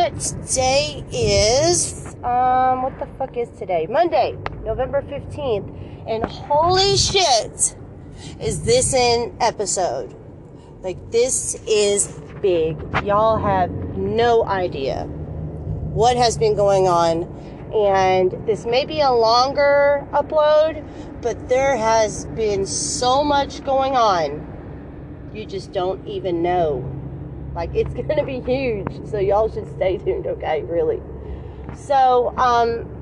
Today is um what the fuck is today? Monday, November 15th. And holy shit is this an episode. Like this is big. Y'all have no idea what has been going on. And this may be a longer upload, but there has been so much going on. You just don't even know. Like it's to be huge. So y'all should stay tuned, okay? Really. So, um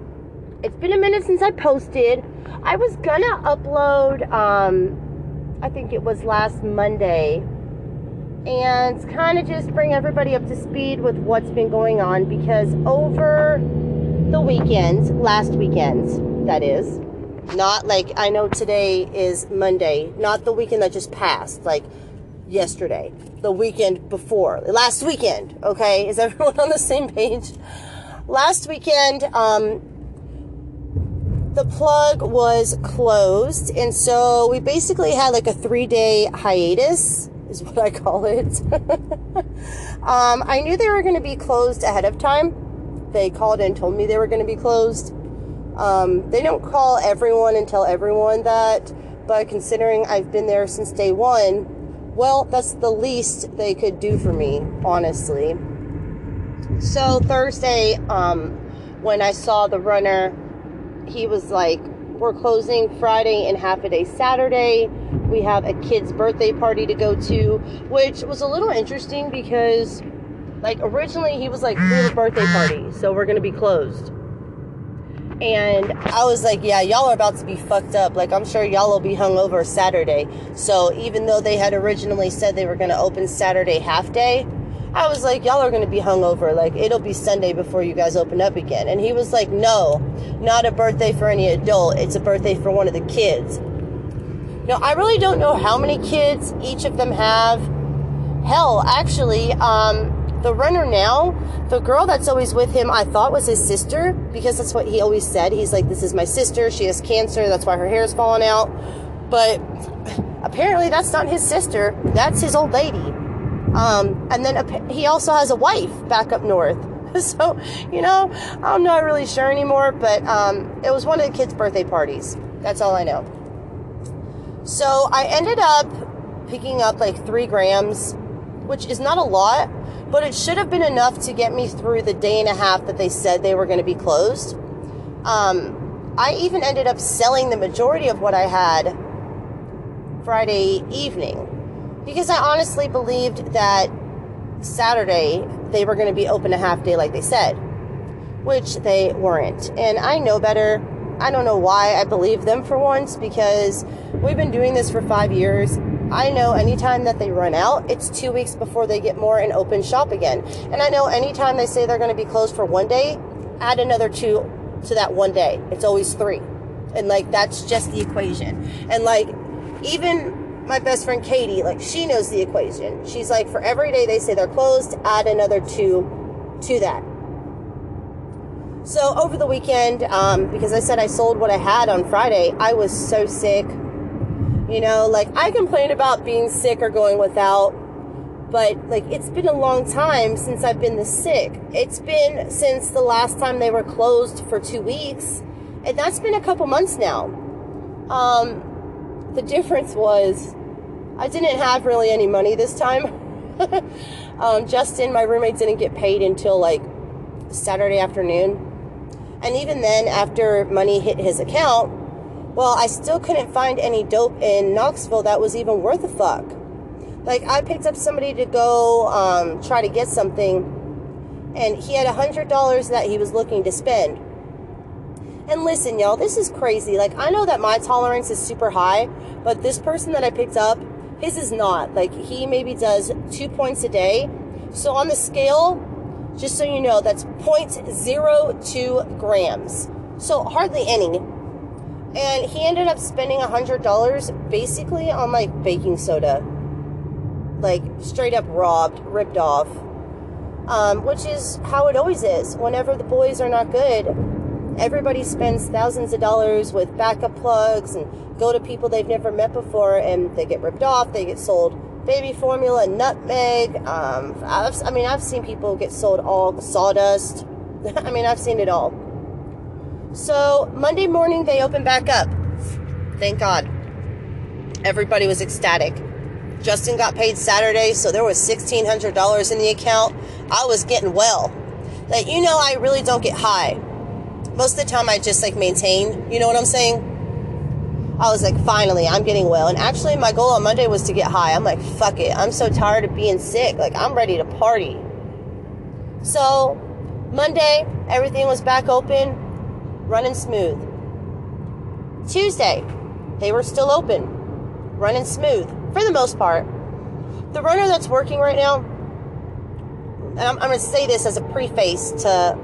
it's been a minute since I posted. I was to upload um I think it was last Monday and kind of just bring everybody up to speed with what's been going on because over the weekend, last weekend, that is, not like I know today is Monday, not the weekend that just passed, like yesterday, the weekend before, last weekend, okay? Is everyone on the same page? Last weekend, um, the plug was closed, and so we basically had like a three day hiatus is what I call it. um, I knew they were going to be closed ahead of time. They called and told me they were going to be closed. Um, they don't call everyone and tell everyone that, but considering I've been there since day one, well, that's the least they could do for me, honestly. So Thursday, um, when I saw the runner, he was like, we're closing Friday and half a day Saturday. We have a kid's birthday party to go to, which was a little interesting because, like, originally he was like, we have a birthday party, so we're to be closed. And I was like, yeah, y'all are about to be fucked up. Like, I'm sure y'all will be hung over Saturday. So even though they had originally said they were going to open Saturday half day, I was like, y'all are going to be hung over. Like, it'll be Sunday before you guys open up again. And he was like, no, not a birthday for any adult. It's a birthday for one of the kids. Now, I really don't know how many kids each of them have. Hell, actually, um, the runner now, the girl that's always with him, I thought was his sister because that's what he always said. He's like, this is my sister. She has cancer. That's why her hair is falling out. But apparently that's not his sister. That's his old lady. Um, and then he also has a wife back up north. So, you know, I'm not really sure anymore, but um, it was one of the kids' birthday parties. That's all I know. So I ended up picking up like three grams, which is not a lot, but it should have been enough to get me through the day and a half that they said they were going to be closed. Um, I even ended up selling the majority of what I had Friday evening because I honestly believed that Saturday they were going to be open a half day like they said, which they weren't. And I know better. I don't know why I believe them for once because we've been doing this for five years. I know anytime that they run out, it's two weeks before they get more and open shop again. And I know anytime they say they're going to be closed for one day, add another two to that one day. It's always three. And like, that's just the equation. And like, even my best friend Katie, like she knows the equation. She's like, for every day they say they're closed, add another two to that. So over the weekend, um, because I said I sold what I had on Friday, I was so sick. You know, like I complain about being sick or going without, but like it's been a long time since I've been this sick. It's been since the last time they were closed for two weeks, and that's been a couple months now. Um, the difference was I didn't have really any money this time. um, Justin, my roommate, didn't get paid until like Saturday afternoon. And even then, after money hit his account, well, I still couldn't find any dope in Knoxville that was even worth a fuck. Like, I picked up somebody to go um, try to get something, and he had a $100 that he was looking to spend. And listen, y'all, this is crazy. Like, I know that my tolerance is super high, but this person that I picked up, his is not. Like he maybe does two points a day. So on the scale, just so you know, that's 0.02 grams. So hardly any. And he ended up spending $100 basically on like baking soda. Like straight up robbed, ripped off. Um, which is how it always is. Whenever the boys are not good, everybody spends thousands of dollars with backup plugs and go to people they've never met before and they get ripped off, they get sold baby formula, nutmeg. Um, I've, I mean, I've seen people get sold all sawdust. I mean, I've seen it all. So Monday morning they opened back up. Thank God. Everybody was ecstatic. Justin got paid Saturday, so there was $1,600 in the account. I was getting well. Like, you know, I really don't get high. Most of the time, I just like maintain. You know what I'm saying? I was like, finally, I'm getting well. And actually, my goal on Monday was to get high. I'm like, fuck it. I'm so tired of being sick. Like, I'm ready to party. So, Monday, everything was back open, running smooth. Tuesday, they were still open, running smooth for the most part. The runner that's working right now, and I'm, I'm going to say this as a preface to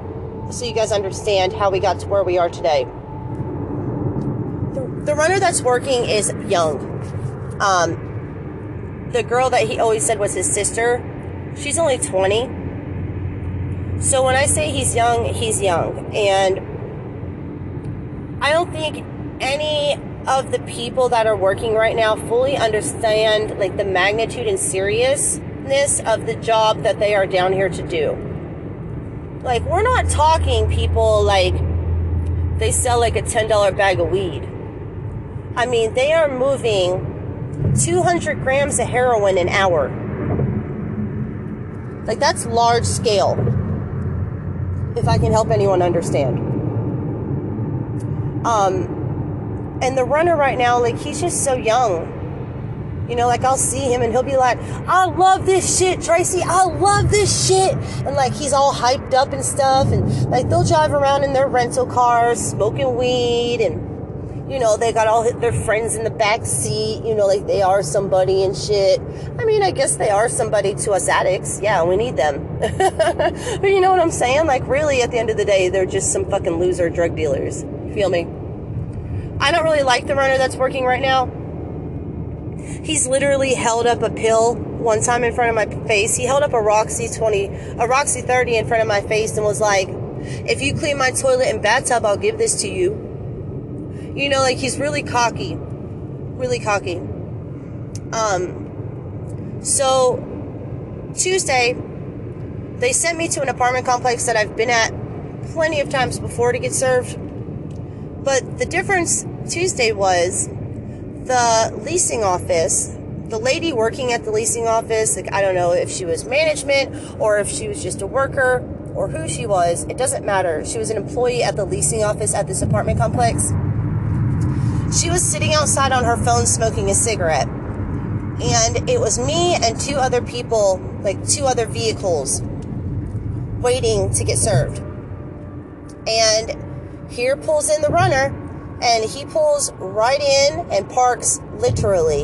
so you guys understand how we got to where we are today. The, the runner that's working is young. Um, the girl that he always said was his sister, she's only 20. So when I say he's young, he's young. And I don't think any of the people that are working right now fully understand like the magnitude and seriousness of the job that they are down here to do. Like we're not talking people like they sell like a $10 bag of weed. I mean, they are moving 200 grams of heroin an hour. Like that's large scale. If I can help anyone understand. Um and the runner right now, like he's just so young. You know, like I'll see him and he'll be like, I love this shit, Tracy. I love this shit. And like he's all hyped up and stuff. And like they'll drive around in their rental cars, smoking weed. And, you know, they got all their friends in the back seat. You know, like they are somebody and shit. I mean, I guess they are somebody to us addicts. Yeah, we need them. but you know what I'm saying? Like, really, at the end of the day, they're just some fucking loser drug dealers. Feel me? I don't really like the runner that's working right now. He's literally held up a pill one time in front of my face. He held up a Roxy 20, a Roxy 30 in front of my face and was like, if you clean my toilet and bathtub, I'll give this to you. You know, like he's really cocky. Really cocky. Um, so Tuesday, they sent me to an apartment complex that I've been at plenty of times before to get served. But the difference Tuesday was the leasing office, the lady working at the leasing office, like I don't know if she was management or if she was just a worker or who she was, it doesn't matter. She was an employee at the leasing office at this apartment complex. She was sitting outside on her phone smoking a cigarette. And it was me and two other people, like two other vehicles, waiting to get served. And here pulls in the runner, and he pulls right in and parks literally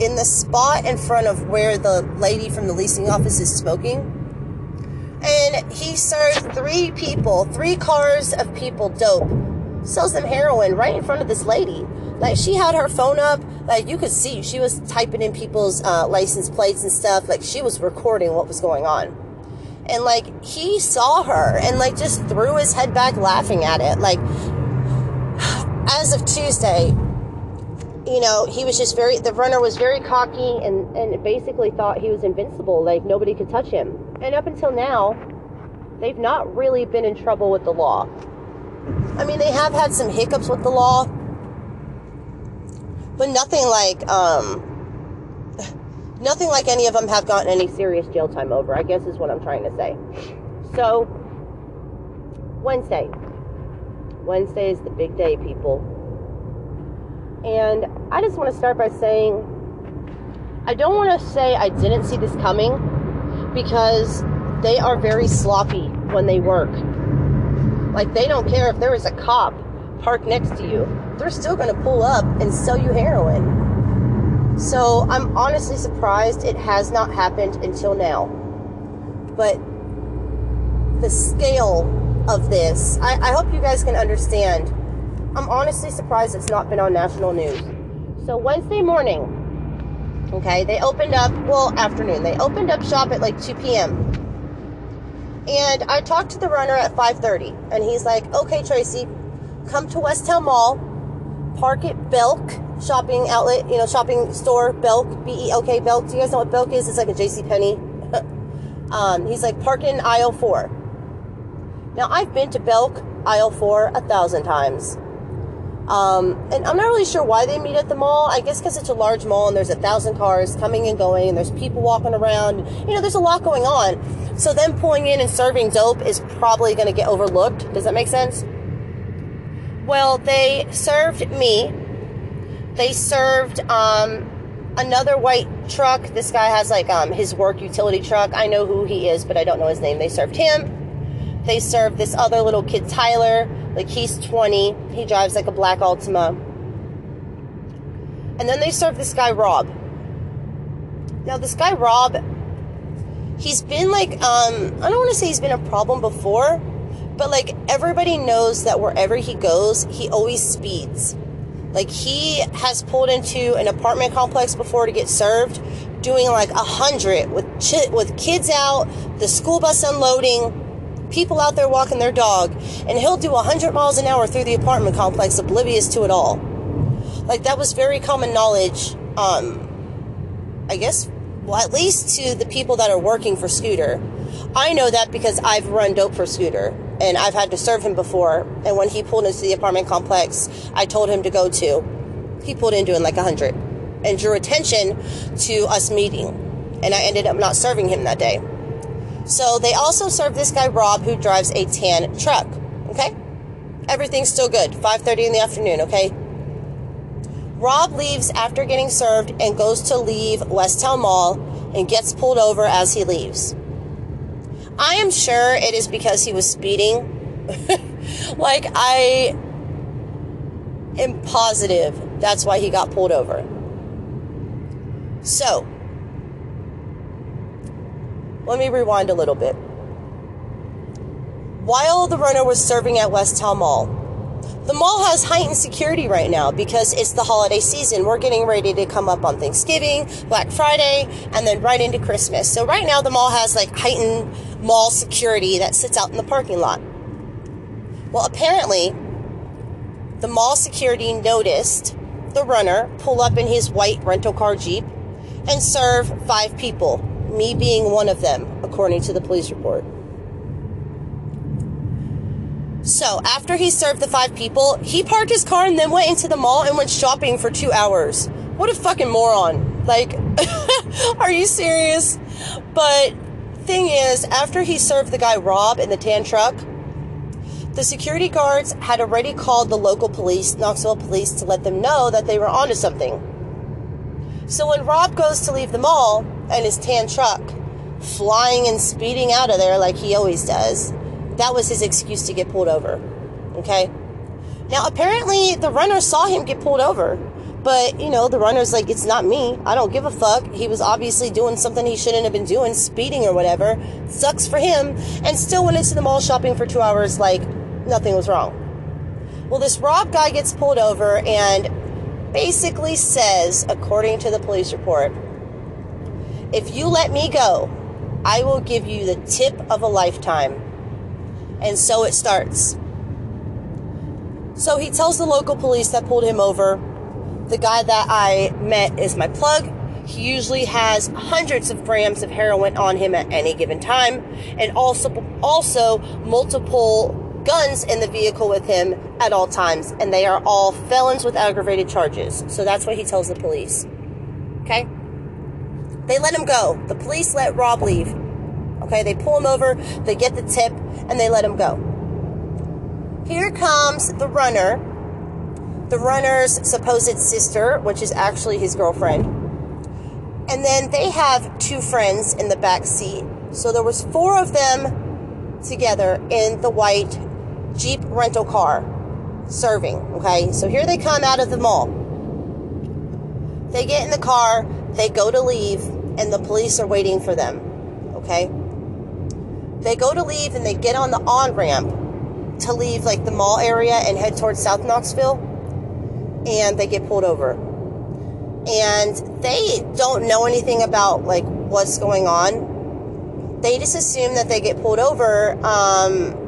in the spot in front of where the lady from the leasing office is smoking. And he served three people, three cars of people dope, sells them heroin right in front of this lady. Like she had her phone up, like you could see she was typing in people's uh, license plates and stuff. Like she was recording what was going on and like he saw her and like just threw his head back laughing at it. Like as of tuesday you know he was just very the runner was very cocky and and basically thought he was invincible like nobody could touch him. And up until now they've not really been in trouble with the law. I mean they have had some hiccups with the law but nothing like um nothing like any of them have gotten any serious jail time over, I guess is what I'm trying to say. So, Wednesday. Wednesday is the big day, people. And I just want to start by saying I don't want to say I didn't see this coming because they are very sloppy when they work. Like, they don't care if there is a cop parked next to you, they're still going to pull up and sell you heroin. So I'm honestly surprised it has not happened until now. But the scale of this, I, I hope you guys can understand. I'm honestly surprised it's not been on national news. So Wednesday morning, okay, they opened up, well, afternoon, they opened up shop at like 2 p.m. And I talked to the runner at 5.30, and he's like, okay, Tracy, come to West Town Mall, park at Belk shopping outlet, you know, shopping store, Belk, B E L K, Belk. Do you guys know what Belk is? It's like a J.C. Penney. um, he's like parking aisle four. Now I've been to Belk aisle four a thousand times. Um, and I'm not really sure why they meet at the mall. I guess because it's a large mall and there's a thousand cars coming and going and there's people walking around. You know, there's a lot going on. So them pulling in and serving dope is probably going to get overlooked. Does that make sense? Well, they served me. They served um, another white truck. This guy has like um, his work utility truck. I know who he is, but I don't know his name. They served him. They served this other little kid, Tyler like he's 20. He drives like a black Altima. And then they served this guy Rob. Now this guy Rob, he's been like um I don't want to say he's been a problem before, but like everybody knows that wherever he goes, he always speeds. Like he has pulled into an apartment complex before to get served, doing like a hundred with ch- with kids out, the school bus unloading, people out there walking their dog, and he'll do a 100 miles an hour through the apartment complex, oblivious to it all. Like, that was very common knowledge, um, I guess, well, at least to the people that are working for Scooter. I know that because I've run dope for Scooter, and I've had to serve him before, and when he pulled into the apartment complex I told him to go to, he pulled in doing like 100 and drew attention to us meeting. And I ended up not serving him that day. So they also serve this guy Rob who drives a tan truck. Okay? Everything's still good. 5:30 in the afternoon, okay? Rob leaves after getting served and goes to leave West Town Mall and gets pulled over as he leaves. I am sure it is because he was speeding. like I am positive that's why he got pulled over. So, let me rewind a little bit. While the runner was serving at West Town Mall, the mall has heightened security right now because it's the holiday season. We're getting ready to come up on Thanksgiving, Black Friday, and then right into Christmas. So right now the mall has like heightened mall security that sits out in the parking lot. Well, apparently the mall security noticed the runner pull up in his white rental car Jeep and serve five people me being one of them, according to the police report. So, after he served the five people, he parked his car and then went into the mall and went shopping for two hours. What a fucking moron. Like, are you serious? But, thing is, after he served the guy Rob in the tan truck, the security guards had already called the local police, Knoxville police, to let them know that they were onto something. So when Rob goes to leave the mall and his tan truck flying and speeding out of there like he always does, that was his excuse to get pulled over. Okay? Now, apparently, the runner saw him get pulled over. But, you know, the runner's like, it's not me. I don't give a fuck. He was obviously doing something he shouldn't have been doing, speeding or whatever. Sucks for him. And still went into the mall shopping for two hours like nothing was wrong. Well, this Rob guy gets pulled over and basically says, according to the police report, if you let me go, I will give you the tip of a lifetime. And so it starts. So he tells the local police that pulled him over, the guy that I met is my plug. He usually has hundreds of grams of heroin on him at any given time, and also also multiple guns in the vehicle with him at all times, and they are all felons with aggravated charges. So that's what he tells the police. Okay? They let him go. The police let Rob leave. Okay, they pull him over, they get the tip, and they let him go. Here comes the runner, the runner's supposed sister, which is actually his girlfriend. And then they have two friends in the back seat. So there was four of them together in the white Jeep rental car serving. Okay, so here they come out of the mall. They get in the car, they go to leave, and the police are waiting for them. Okay, they go to leave and they get on the on ramp to leave like the mall area and head towards South Knoxville, and they get pulled over. And they don't know anything about like what's going on. They just assume that they get pulled over. Um,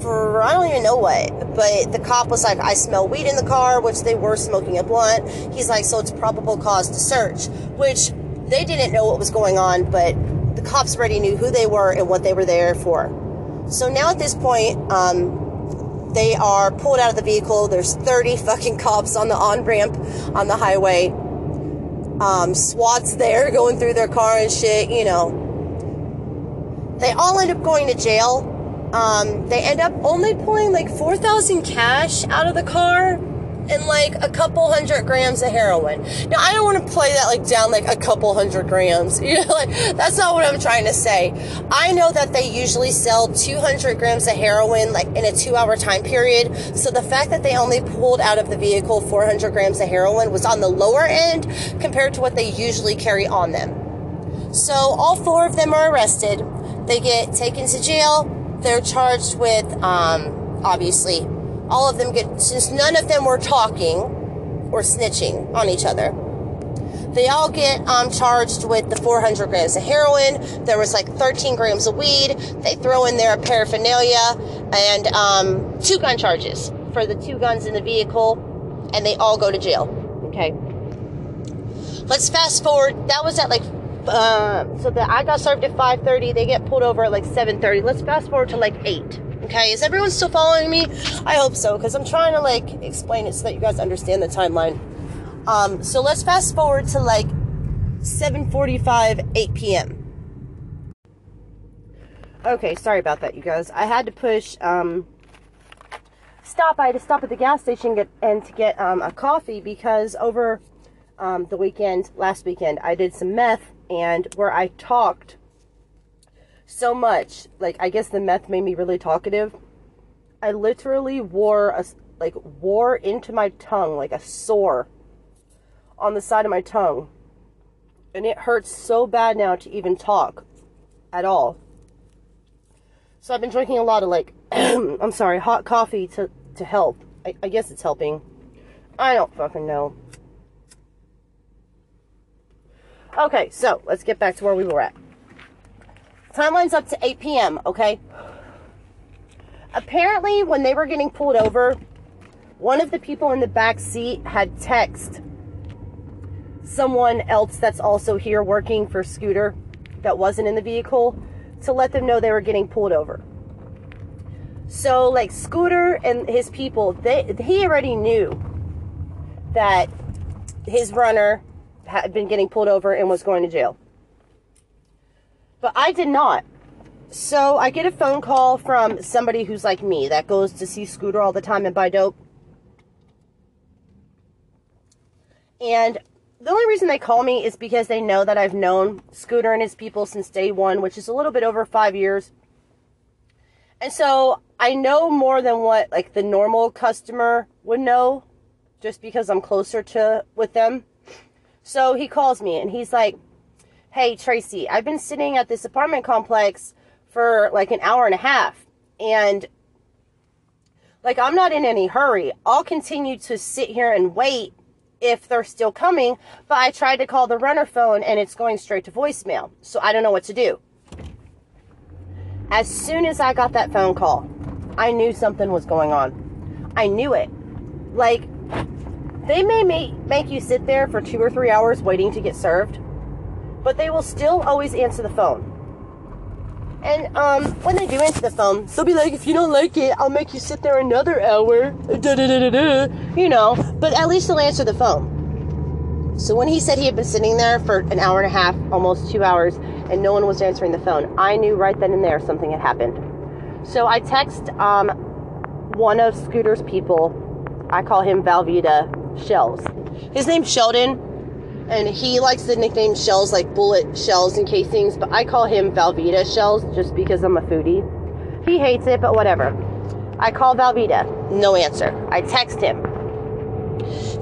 for I don't even know what. But the cop was like, I smell weed in the car, which they were smoking a blunt. He's like, so it's probable cause to search, which they didn't know what was going on, but the cops already knew who they were and what they were there for. So now at this point, um, they are pulled out of the vehicle. There's 30 fucking cops on the on ramp on the highway. Um, SWAT's there going through their car and shit, you know. They all end up going to jail. Um, they end up only pulling like 4,000 cash out of the car and like a couple hundred grams of heroin. Now, I don't want to play that like down like a couple hundred grams. You know, like that's not what I'm trying to say. I know that they usually sell 200 grams of heroin like in a two hour time period. So the fact that they only pulled out of the vehicle 400 grams of heroin was on the lower end compared to what they usually carry on them. So all four of them are arrested. They get taken to jail. They're charged with, um, obviously, all of them get, since none of them were talking or snitching on each other, they all get um, charged with the 400 grams of heroin. There was like 13 grams of weed. They throw in their paraphernalia and um, two gun charges for the two guns in the vehicle, and they all go to jail. Okay. Let's fast forward. That was at like uh, so that I got served at 5:30. They get pulled over at like 7:30. Let's fast forward to like eight. Okay, is everyone still following me? I hope so, because I'm trying to like explain it so that you guys understand the timeline. Um, so let's fast forward to like 7:45, 8 p.m. Okay, sorry about that, you guys. I had to push um, stop. I had to stop at the gas station get, and to get um, a coffee because over um, the weekend, last weekend, I did some meth and where I talked so much, like I guess the meth made me really talkative. I literally wore a like wore into my tongue like a sore on the side of my tongue. And it hurts so bad now to even talk at all. So I've been drinking a lot of like I'm sorry, hot coffee to to help. I, I guess it's helping. I don't fucking know. Okay, so let's get back to where we were at. Timeline's up to 8 p.m., okay? Apparently, when they were getting pulled over, one of the people in the back seat had text someone else that's also here working for Scooter that wasn't in the vehicle to let them know they were getting pulled over. So, like Scooter and his people, they he already knew that his runner had been getting pulled over and was going to jail. But I did not. So I get a phone call from somebody who's like me that goes to see Scooter all the time and buy dope. And the only reason they call me is because they know that I've known Scooter and his people since day one, which is a little bit over five years. And so I know more than what like the normal customer would know just because I'm closer to with them. So he calls me and he's like, Hey, Tracy, I've been sitting at this apartment complex for like an hour and a half. And like, I'm not in any hurry. I'll continue to sit here and wait if they're still coming. But I tried to call the runner phone and it's going straight to voicemail. So I don't know what to do. As soon as I got that phone call, I knew something was going on. I knew it. Like, they may make, make you sit there for two or three hours waiting to get served, but they will still always answer the phone. And um, when they do answer the phone, they'll be like, if you don't like it, I'll make you sit there another hour. Da, da, da, You know, but at least they'll answer the phone. So when he said he had been sitting there for an hour and a half, almost two hours, and no one was answering the phone, I knew right then and there something had happened. So I text um, one of Scooter's people. I call him Velveeta shells. His name's Sheldon, and he likes the nickname shells like bullet shells and casings, but I call him Velveeta shells just because I'm a foodie. He hates it, but whatever. I call Velveeta, no answer. I text him.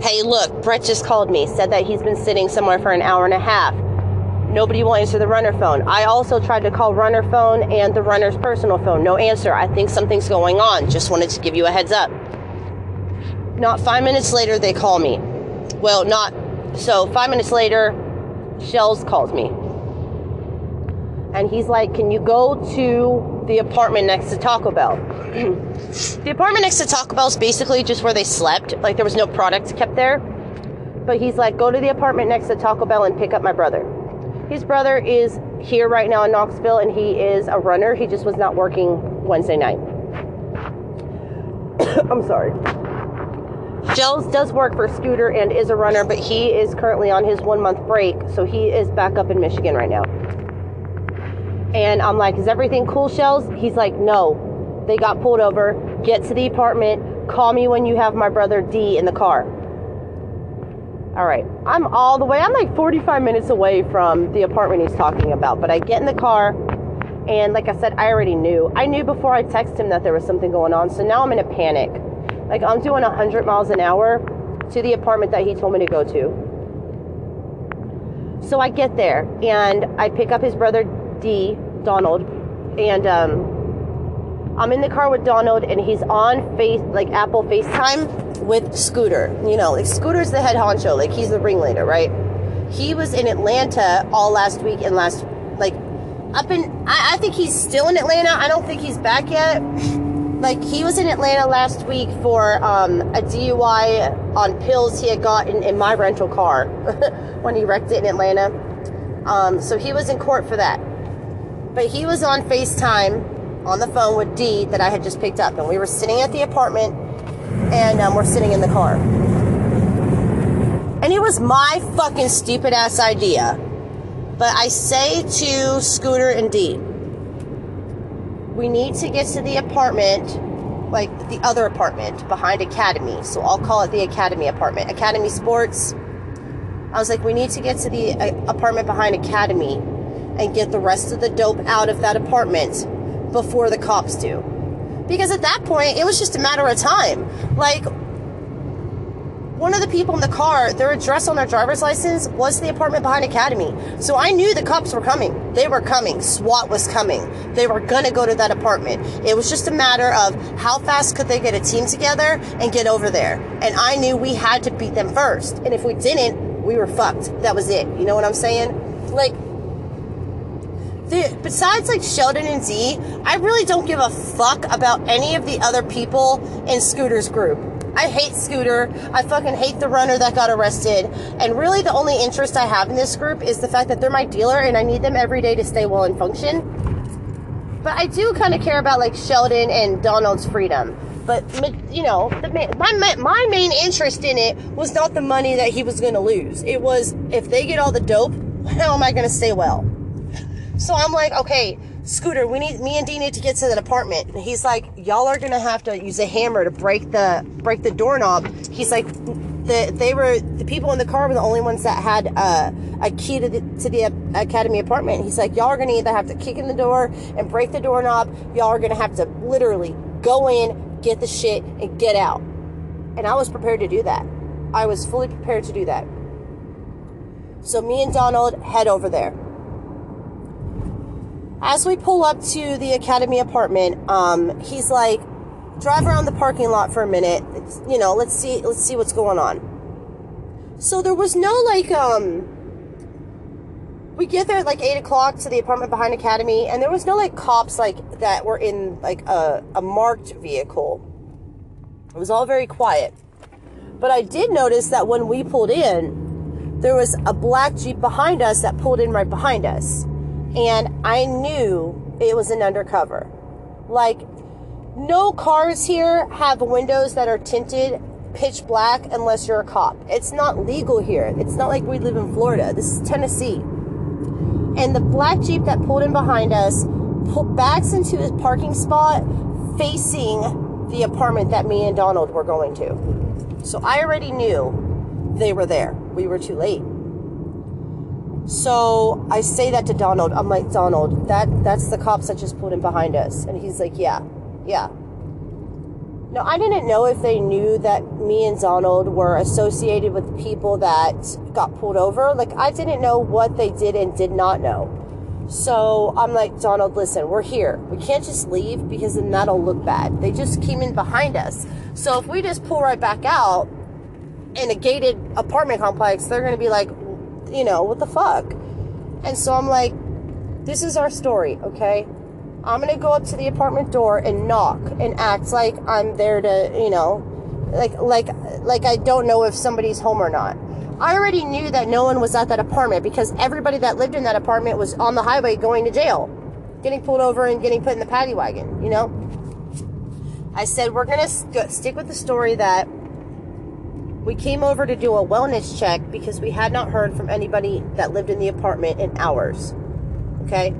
Hey, look, Brett just called me, said that he's been sitting somewhere for an hour and a half. Nobody will answer the runner phone. I also tried to call runner phone and the runner's personal phone. No answer. I think something's going on. Just wanted to give you a heads up. Not five minutes later, they call me. Well, not so. Five minutes later, Shells calls me. And he's like, Can you go to the apartment next to Taco Bell? the apartment next to Taco Bell is basically just where they slept. Like there was no products kept there. But he's like, go to the apartment next to Taco Bell and pick up my brother. His brother is here right now in Knoxville and he is a runner. He just was not working Wednesday night. I'm sorry. Shells does work for Scooter and is a runner, but he is currently on his one month break, so he is back up in Michigan right now. And I'm like, is everything cool, Shells? He's like, no. They got pulled over. Get to the apartment. Call me when you have my brother D in the car. All right. I'm all the way, I'm like 45 minutes away from the apartment he's talking about, but I get in the car. And like I said, I already knew. I knew before I texted him that there was something going on. So now I'm in a panic. Like I'm doing 100 miles an hour to the apartment that he told me to go to. So I get there and I pick up his brother D, Donald, and um, I'm in the car with Donald and he's on face like Apple FaceTime with Scooter. You know, like Scooter's the head honcho, like he's the ringleader, right? He was in Atlanta all last week and last like up in I, I think he's still in Atlanta. I don't think he's back yet like he was in Atlanta last week for um, a DUI on pills he had gotten in my rental car when he wrecked it in Atlanta. Um, so he was in court for that. But he was on FaceTime on the phone with D that I had just picked up, and we were sitting at the apartment, and um, we're sitting in the car. And it was my fucking stupid ass idea. But I say to Scooter and D, we need to get to the apartment, like the other apartment behind Academy. So I'll call it the Academy apartment. Academy Sports. I was like, we need to get to the uh, apartment behind Academy and get the rest of the dope out of that apartment before the cops do. Because at that point, it was just a matter of time. Like, one of the people in the car, their address on their driver's license was the apartment behind Academy. So I knew the cops were coming. They were coming. SWAT was coming. They were gonna go to that apartment. It was just a matter of how fast could they get a team together and get over there. And I knew we had to beat them first. And if we didn't, we were fucked. That was it. You know what I'm saying? Like, the, besides like Sheldon and Z, I really don't give a fuck about any of the other people in Scooter's group. I hate Scooter. I fucking hate the runner that got arrested. And really, the only interest I have in this group is the fact that they're my dealer and I need them every day to stay well and function. But I do kind of care about like Sheldon and Donald's freedom. But you know, my my main interest in it was not the money that he was going to lose. It was if they get all the dope, how am I going to stay well? So I'm like, okay, Scooter, we need me and Dee need to get to that apartment. And he's like, y'all are gonna have to use a hammer to break the break the doorknob. He's like, the they were the people in the car were the only ones that had uh, a key to the to the academy apartment. He's like, y'all are gonna either have to kick in the door and break the doorknob. Y'all are gonna have to literally go in, get the shit, and get out. And I was prepared to do that. I was fully prepared to do that. So me and Donald head over there as we pull up to the academy apartment, um, he's like, drive around the parking lot for a minute. It's, you know, let's see, let's see what's going on. So there was no like, um, we get there at like eight o'clock to the apartment behind Academy, and there was no like cops like that were in like a, a marked vehicle. It was all very quiet. But I did notice that when we pulled in, there was a black Jeep behind us that pulled in right behind us and I knew it was an undercover. Like, no cars here have windows that are tinted pitch black unless you're a cop. It's not legal here. It's not like we live in Florida. This is Tennessee. And the black Jeep that pulled in behind us pulled backs into his parking spot facing the apartment that me and Donald were going to. So I already knew they were there. We were too late. So I say that to Donald. I'm like, Donald, that that's the cops that just pulled in behind us. And he's like, yeah, yeah. No, I didn't know if they knew that me and Donald were associated with people that got pulled over. Like, I didn't know what they did and did not know. So I'm like, Donald, listen, we're here. We can't just leave because then that'll look bad. They just came in behind us. So if we just pull right back out in a gated apartment complex, they're to be like, you know, what the fuck? And so I'm like, this is our story, okay? I'm gonna go up to the apartment door and knock and act like I'm there to, you know, like like like I don't know if somebody's home or not. I already knew that no one was at that apartment because everybody that lived in that apartment was on the highway going to jail, getting pulled over and getting put in the paddy wagon, you know? I said, we're going to st- stick with the story that we came over to do a wellness check because we had not heard from anybody that lived in the apartment in hours. Okay?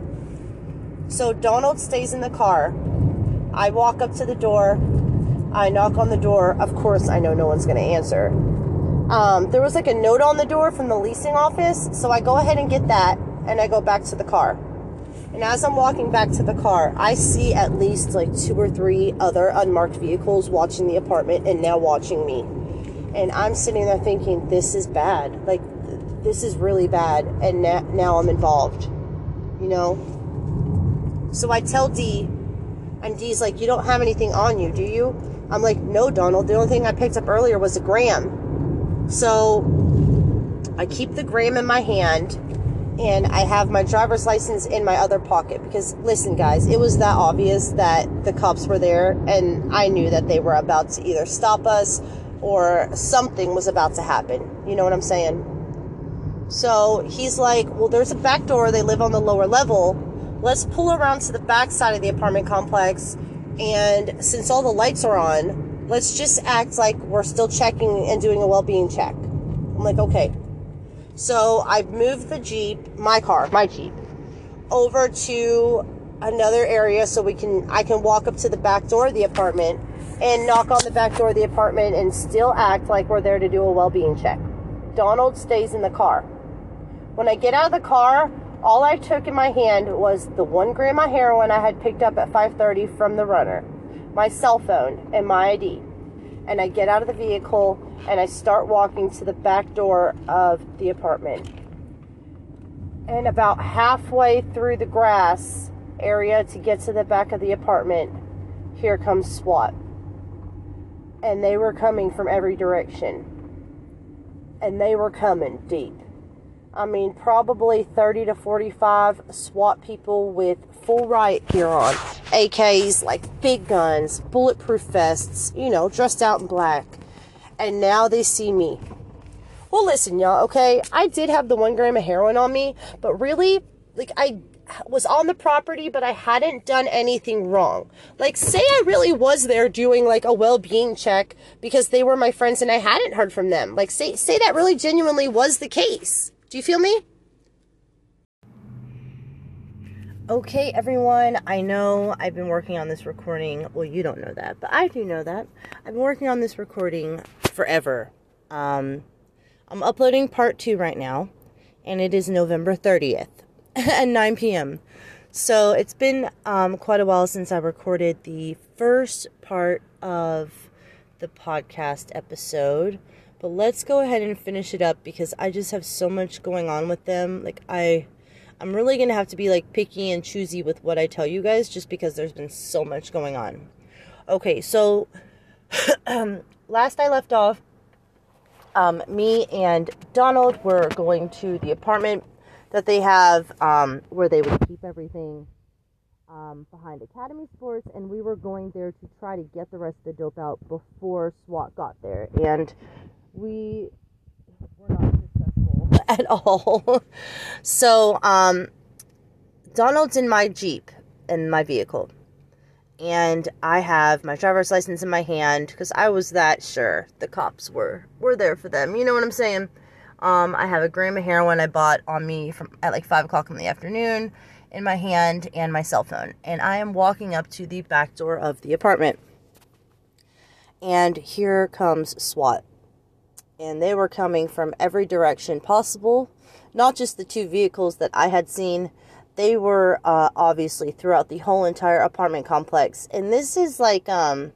So Donald stays in the car. I walk up to the door. I knock on the door. Of course, I know no one's going to answer. Um, there was like a note on the door from the leasing office, so I go ahead and get that and I go back to the car. And as I'm walking back to the car, I see at least like two or three other unmarked vehicles watching the apartment and now watching me. And I'm sitting there thinking, this is bad. Like, this is really bad. And na- now I'm involved, you know? So I tell D, and D's like, you don't have anything on you, do you? I'm like, no, Donald. The only thing I picked up earlier was a gram. So I keep the gram in my hand and I have my driver's license in my other pocket because listen guys, it was that obvious that the cops were there and I knew that they were about to either stop us or something was about to happen. You know what I'm saying? So he's like, "Well, there's a back door. They live on the lower level. Let's pull around to the back side of the apartment complex and since all the lights are on, let's just act like we're still checking and doing a well-being check. I'm like, okay. So I moved the Jeep, my car, my Jeep, over to another area so we can I can walk up to the back door of the apartment and knock on the back door of the apartment and still act like we're there to do a well-being check. Donald stays in the car. When I get out of the car, all I took in my hand was the one gram of heroin I had picked up at 5:30 from the runner my cell phone and my ID. And I get out of the vehicle and I start walking to the back door of the apartment. And about halfway through the grass area to get to the back of the apartment, here comes SWAT. And they were coming from every direction. And they were coming deep. I mean, probably 30 to 45 SWAT people with full riot gear on, AKs, like big guns, bulletproof vests, you know, dressed out in black. And now they see me. Well, listen, y'all, okay? I did have the one gram of heroin on me, but really, like, I was on the property, but I hadn't done anything wrong. Like, say I really was there doing like a well-being check because they were my friends and I hadn't heard from them. Like, say say that really genuinely was the case. Do you feel me? Okay, everyone, I know I've been working on this recording. Well, you don't know that, but I do know that. I've been working on this recording forever. Um, I'm uploading part two right now, and it is November 30th at 9 p.m. So it's been um, quite a while since I recorded the first part of the podcast episode. But let's go ahead and finish it up because I just have so much going on with them. Like I I'm really going to have to be like picky and choosy with what I tell you guys just because there's been so much going on. Okay, so um, last I left off um, me and Donald were going to the apartment that they have um, where they would keep everything um, behind Academy Sports, and we were going there to try to get the rest of the dope out before SWAT got there. And we were not successful at all. so, um, Donald's in my Jeep, in my vehicle. And I have my driver's license in my hand because I was that sure the cops were were there for them. You know what I'm saying? Um, I have a gram of heroin I bought on me from at like five o'clock in the afternoon in my hand and my cell phone. And I am walking up to the back door of the apartment. And here comes SWAT and they were coming from every direction possible. Not just the two vehicles that I had seen, they were uh, obviously throughout the whole entire apartment complex. And this is like, um,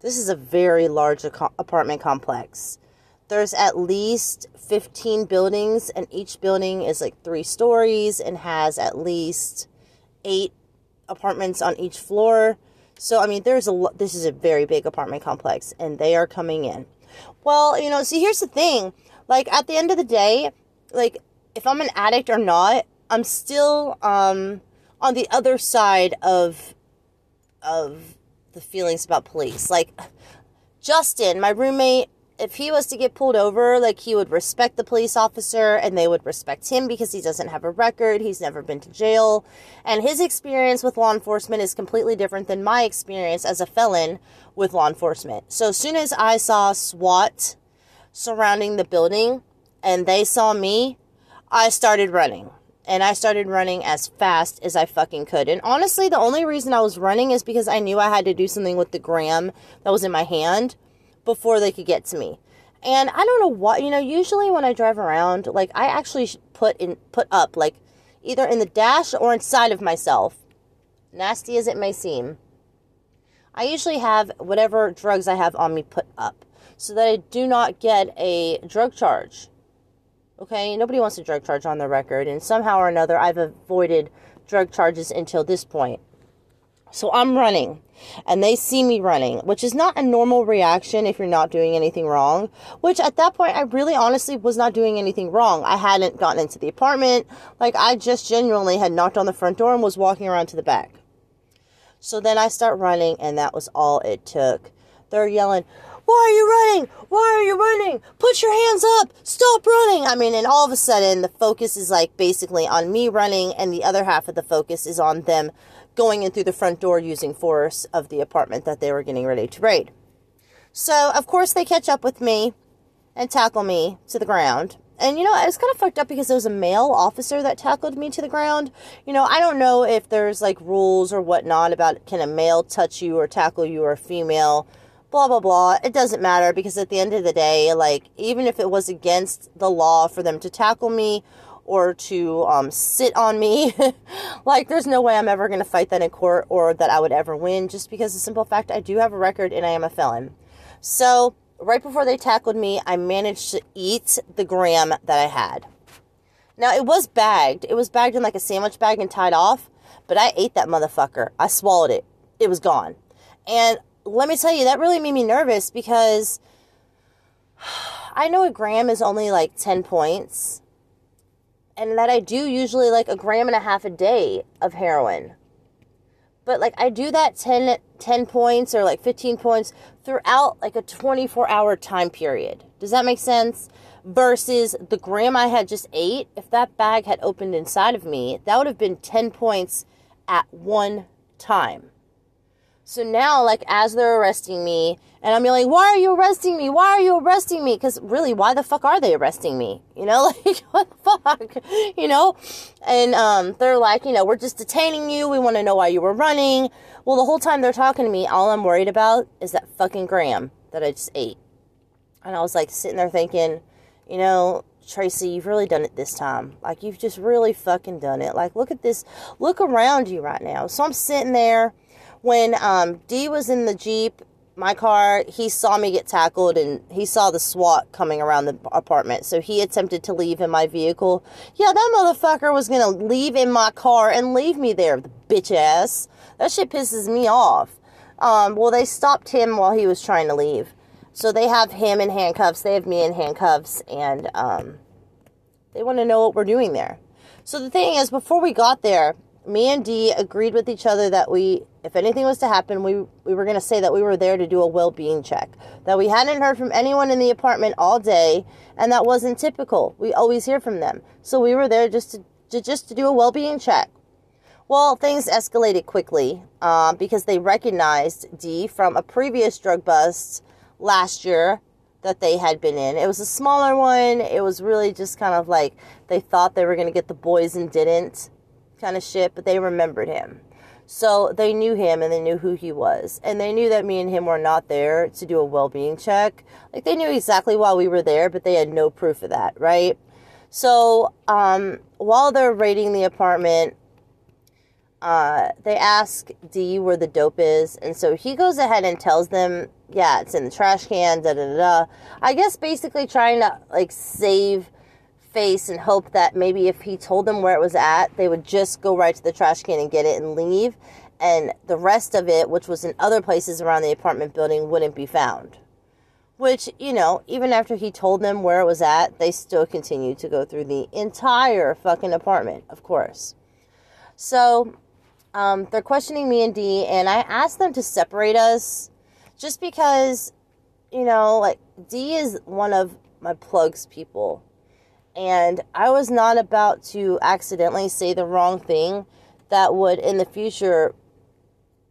this is a very large apartment complex. There's at least 15 buildings, and each building is like three stories and has at least eight apartments on each floor. So, I mean, there's a this is a very big apartment complex, and they are coming in. Well, you know, see, here's the thing. Like, at the end of the day, like, if I'm an addict or not, I'm still, um, on the other side of of the feelings about police. Like Justin, my roommate, if he was to get pulled over, like he would respect the police officer and they would respect him because he doesn't have a record, he's never been to jail, and his experience with law enforcement is completely different than my experience as a felon with law enforcement. So as soon as I saw SWAT surrounding the building and they saw me, I started running. And I started running as fast as I fucking could. And honestly, the only reason I was running is because I knew I had to do something with the gram that was in my hand before they could get to me. And I don't know why, you know, usually when I drive around, like I actually put in put up like either in the dash or inside of myself. Nasty as it may seem. I usually have whatever drugs I have on me put up so that I do not get a drug charge. Okay, nobody wants a drug charge on their record, and somehow or another, I've avoided drug charges until this point. So I'm running, and they see me running, which is not a normal reaction if you're not doing anything wrong. Which at that point, I really honestly was not doing anything wrong. I hadn't gotten into the apartment. Like, I just genuinely had knocked on the front door and was walking around to the back. So then I start running, and that was all it took. They're yelling, why are you running? Why are you running? Put your hands up. Stop running. I mean, and all of a sudden, the focus is like basically on me running, and the other half of the focus is on them going in through the front door using force of the apartment that they were getting ready to raid. So, of course, they catch up with me and tackle me to the ground. And you know, it's kind of fucked up because there was a male officer that tackled me to the ground. You know, I don't know if there's like rules or whatnot about can a male touch you or tackle you or a female blah blah blah it doesn't matter because at the end of the day like even if it was against the law for them to tackle me or to um, sit on me. Like there's no way i'm ever going to fight that in court or that i would ever win just because the simple fact i do have a record and i am a felon. So right before they tackled me i managed to eat the gram that i had. Now it was bagged. It was bagged in like a sandwich bag and tied off but i ate that motherfucker. I swallowed it. It was gone. And let me tell you, that really made me nervous because I know a gram is only like 10 points, and that I do usually like a gram and a half a day of heroin. But like I do that 10, 10 points or like 15 points throughout like a 24 hour time period. Does that make sense? Versus the gram I had just ate, if that bag had opened inside of me, that would have been 10 points at one time. So now, like, as they're arresting me, and I'm yelling, why are you arresting me? Why are you arresting me? Because really, why the fuck are they arresting me? You know, like, what the fuck? You know? And, um, they're like, you know, we're just detaining you. We want to know why you were running. Well, the whole time they're talking to me, all I'm worried about is that fucking gram that I just ate. And I was like sitting there thinking, you know, Tracy, you've really done it this time. Like, you've just really fucking done it. Like, look at this. Look around you right now. So I'm sitting there when um, D was in the Jeep, my car, he saw me get tackled and he saw the SWAT coming around the apartment. So he attempted to leave in my vehicle. Yeah, that motherfucker was going to leave in my car and leave me there, the bitch ass. That shit pisses me off. Um, well, they stopped him while he was trying to leave. So they have him in handcuffs. They have me in handcuffs. And um, they want to know what we're doing there. So the thing is, before we got there, me and D agreed with each other that we, if anything was to happen, we, we were going to say that we were there to do a well being check. That we hadn't heard from anyone in the apartment all day, and that wasn't typical. We always hear from them. So we were there just to, to just to do a well being check. Well, things escalated quickly uh, because they recognized D from a previous drug bust last year that they had been in. It was a smaller one. It was really just kind of like they thought they were going to get the boys and didn't kind of shit, but they remembered him. So they knew him and they knew who he was. And they knew that me and him were not there to do a well being check. Like they knew exactly why we were there, but they had no proof of that, right? So um, while they're raiding the apartment, uh, they ask D where the dope is. And so he goes ahead and tells them, yeah, it's in the trash can, da da da. I guess basically trying to like save face and hope that maybe if he told them where it was at, they would just go right to the trash can and get it and leave. And the rest of it, which was in other places around the apartment building, wouldn't be found. Which, you know, even after he told them where it was at, they still continued to go through the entire fucking apartment, of course. So um, they're questioning me and D, and I asked them to separate us just because, you know, like D is one of my plugs people. And I was not about to accidentally say the wrong thing that would in the future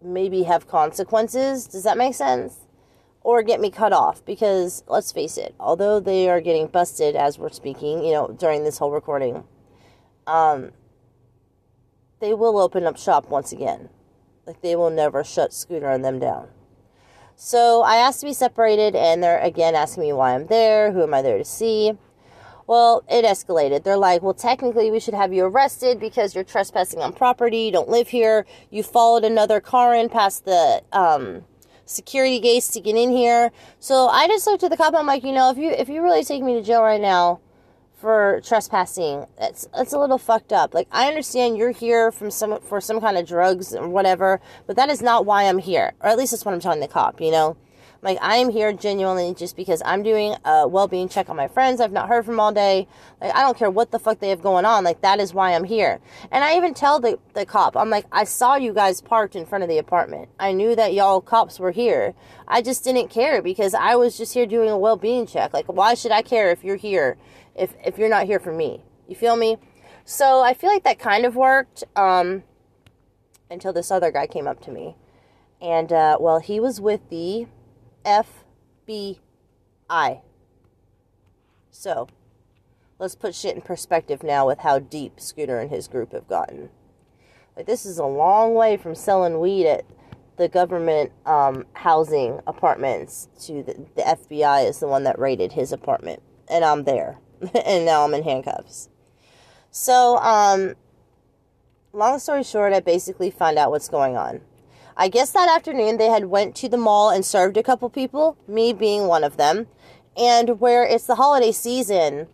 maybe have consequences. Does that make sense? Or get me cut off because let's face it, although they are getting busted as we're speaking, you know, during this whole recording, um, they will open up shop once again. Like they will never shut Scooter and them down. So I asked to be separated, and they're again asking me why I'm there, who am I there to see. Well, it escalated. They're like, well, technically, we should have you arrested because you're trespassing on property. You don't live here. You followed another car in past the um, security gates to get in here. So I just looked at the cop. I'm like, you know, if you if you really take me to jail right now, for trespassing. It's it's a little fucked up. Like I understand you're here from some for some kind of drugs or whatever, but that is not why I'm here. Or at least that's what I'm telling the cop, you know? Like I am here genuinely just because I'm doing a well-being check on my friends I've not heard from all day. Like I don't care what the fuck they have going on. Like that is why I'm here. And I even tell the the cop, I'm like, I saw you guys parked in front of the apartment. I knew that y'all cops were here. I just didn't care because I was just here doing a well-being check. Like why should I care if you're here if if you're not here for me. You feel me? So I feel like that kind of worked um, until this other guy came up to me, and uh, well, he was with the FBI. So let's put shit in perspective now with how deep Scooter and his group have gotten. Like this is a long way from selling weed at the government um, housing apartments to the, the FBI is the one that raided his apartment, and I'm there. and now I'm in handcuffs. So, um, long story short, I basically found out what's going on. I guess that afternoon they had went to the mall and served a couple people, me being one of them, and where it's the holiday season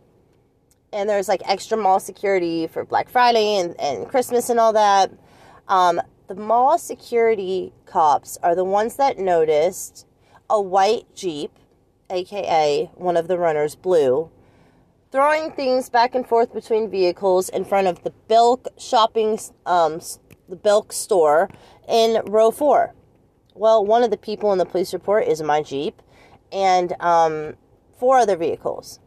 and there's like extra mall security for Black Friday and, and Christmas and all that. Um, the mall security cops are the ones that noticed a white Jeep, aka one of the runners, blue, throwing things back and forth between vehicles in front of the Belk shopping, um, the Belk store in row four. Well, one of the people in the police report is my Jeep, and um, four other vehicles.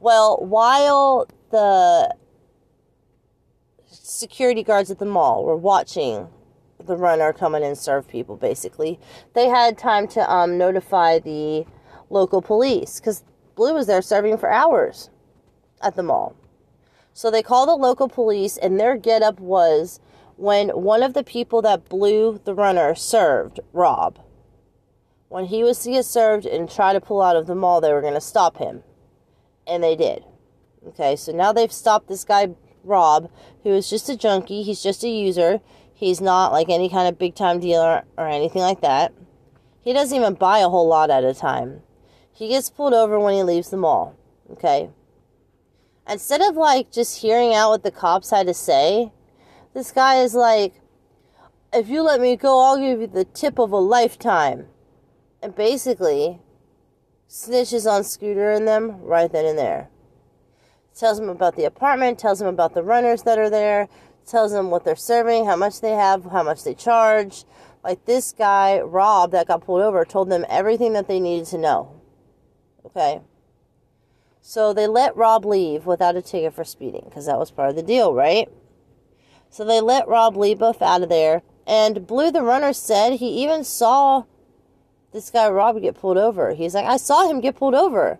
Well, while the security guards at the mall were watching the runner come in and serve people, basically, they had time to um, notify the local police because Blue was there serving for hours at the mall. So they called the local police, and their getup was when one of the people that Blue the runner served Rob. When he was get served and try to pull out of the mall, they were going to stop him. And they did. Okay, so now they've stopped this guy, Rob, who is just a junkie. He's just a user. He's not like any kind of big time dealer or anything like that. He doesn't even buy a whole lot at a time. He gets pulled over when he leaves the mall. Okay, instead of like just hearing out what the cops had to say, this guy is like, if you let me go, I'll give you the tip of a lifetime. And basically, snitches on Scooter and them right then and there. Tells them about the apartment, tells them about the runners that are there, tells them what they're serving, how much they have, how much they charge. Like this guy, Rob, that got pulled over, told them everything that they needed to know. Okay? So they let Rob leave without a ticket for speeding because that was part of the deal, right? So they let Rob both out of there. And Blue the runner said he even saw this guy Rob get pulled over. He's like, I saw him get pulled over.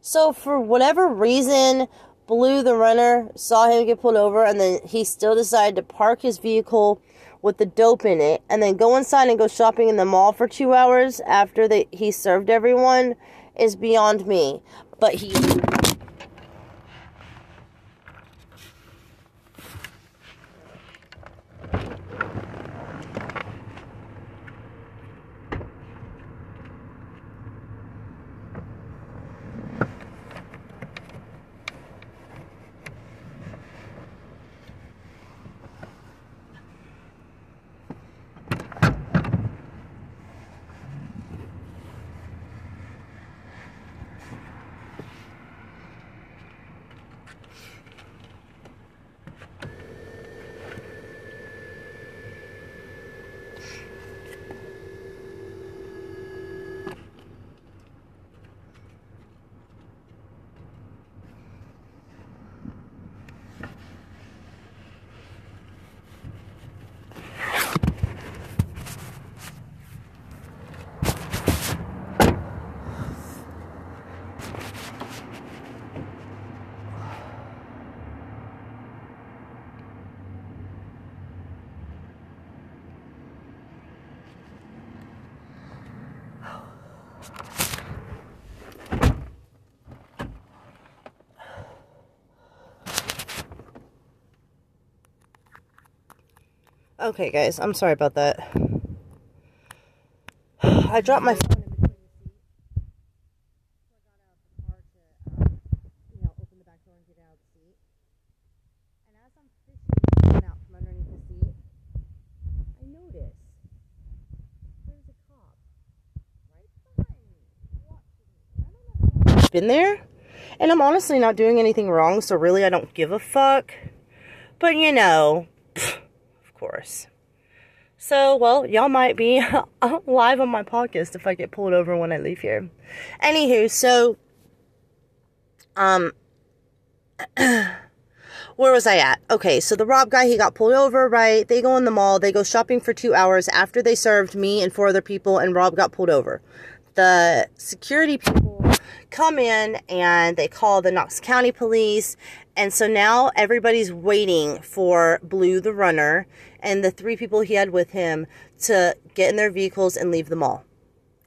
So for whatever reason, Blue the runner saw him get pulled over and then he still decided to park his vehicle with the dope in it and then go inside and go shopping in the mall for two hours after he served everyone is beyond me but he behind me, watching me. I don't know how long he's been there. And I'm honestly not doing anything wrong, so really I don't give a fuck. But you know. So, well, y'all might be live on my podcast if I get pulled over when I leave here. Anywho, so, um, where was I at? Okay, so the Rob guy, he got pulled over, right? They go in the mall, they go shopping for two hours after they served me and four other people, and Rob got pulled over. The security people come in and they call the Knox County police. And so now everybody's waiting for Blue the runner and the three people he had with him to get in their vehicles and leave the mall.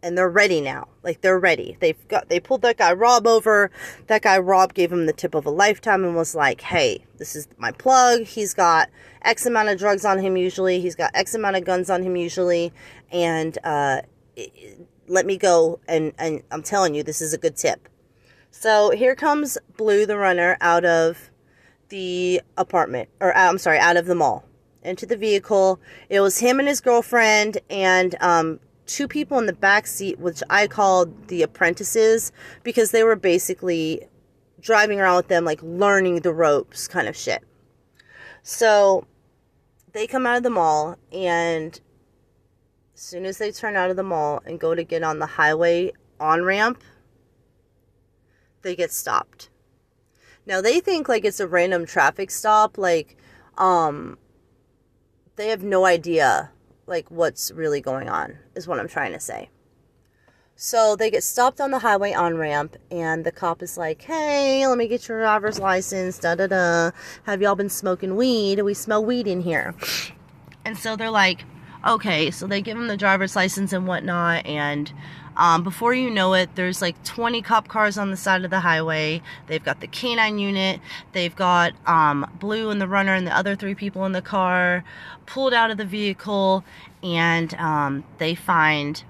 And they're ready now. Like they're ready. They've got they pulled that guy Rob over. That guy Rob gave him the tip of a lifetime and was like, "Hey, this is my plug. He's got X amount of drugs on him usually. He's got X amount of guns on him usually, and uh, let me go." And and I'm telling you, this is a good tip. So here comes Blue the runner out of the apartment, or uh, I'm sorry, out of the mall into the vehicle. It was him and his girlfriend and um, two people in the back seat, which I called the apprentices because they were basically driving around with them, like learning the ropes kind of shit. So they come out of the mall, and as soon as they turn out of the mall and go to get on the highway on ramp, they get stopped. Now they think like it's a random traffic stop, like um they have no idea like what's really going on is what I'm trying to say. So they get stopped on the highway on ramp, and the cop is like, "Hey, let me get your driver's license. Da da da. Have y'all been smoking weed? We smell weed in here." And so they're like, "Okay." So they give him the driver's license and whatnot, and um, before you know it, there's like 20 cop cars on the side of the highway. They've got the canine unit. They've got um, Blue and the runner and the other three people in the car pulled out of the vehicle, and um, they find,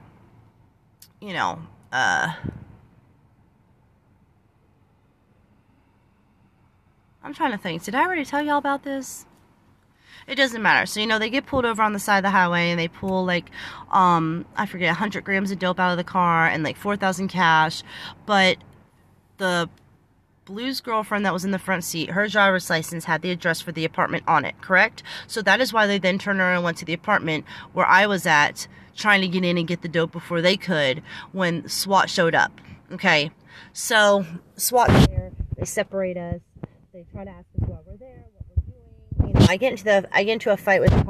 you know, uh, I'm trying to think. Did I already tell y'all about this? It doesn't matter. So, you know, they get pulled over on the side of the highway and they pull like, um, I forget, 100 grams of dope out of the car and like 4,000 cash. But the Blue's girlfriend that was in the front seat, her driver's license had the address for the apartment on it, correct? So that is why they then turned around and went to the apartment where I was at trying to get in and get the dope before they could when SWAT showed up. Okay. So SWAT there, they separate us. They try to ask us why we're there, you know, I get into the I get into a fight with the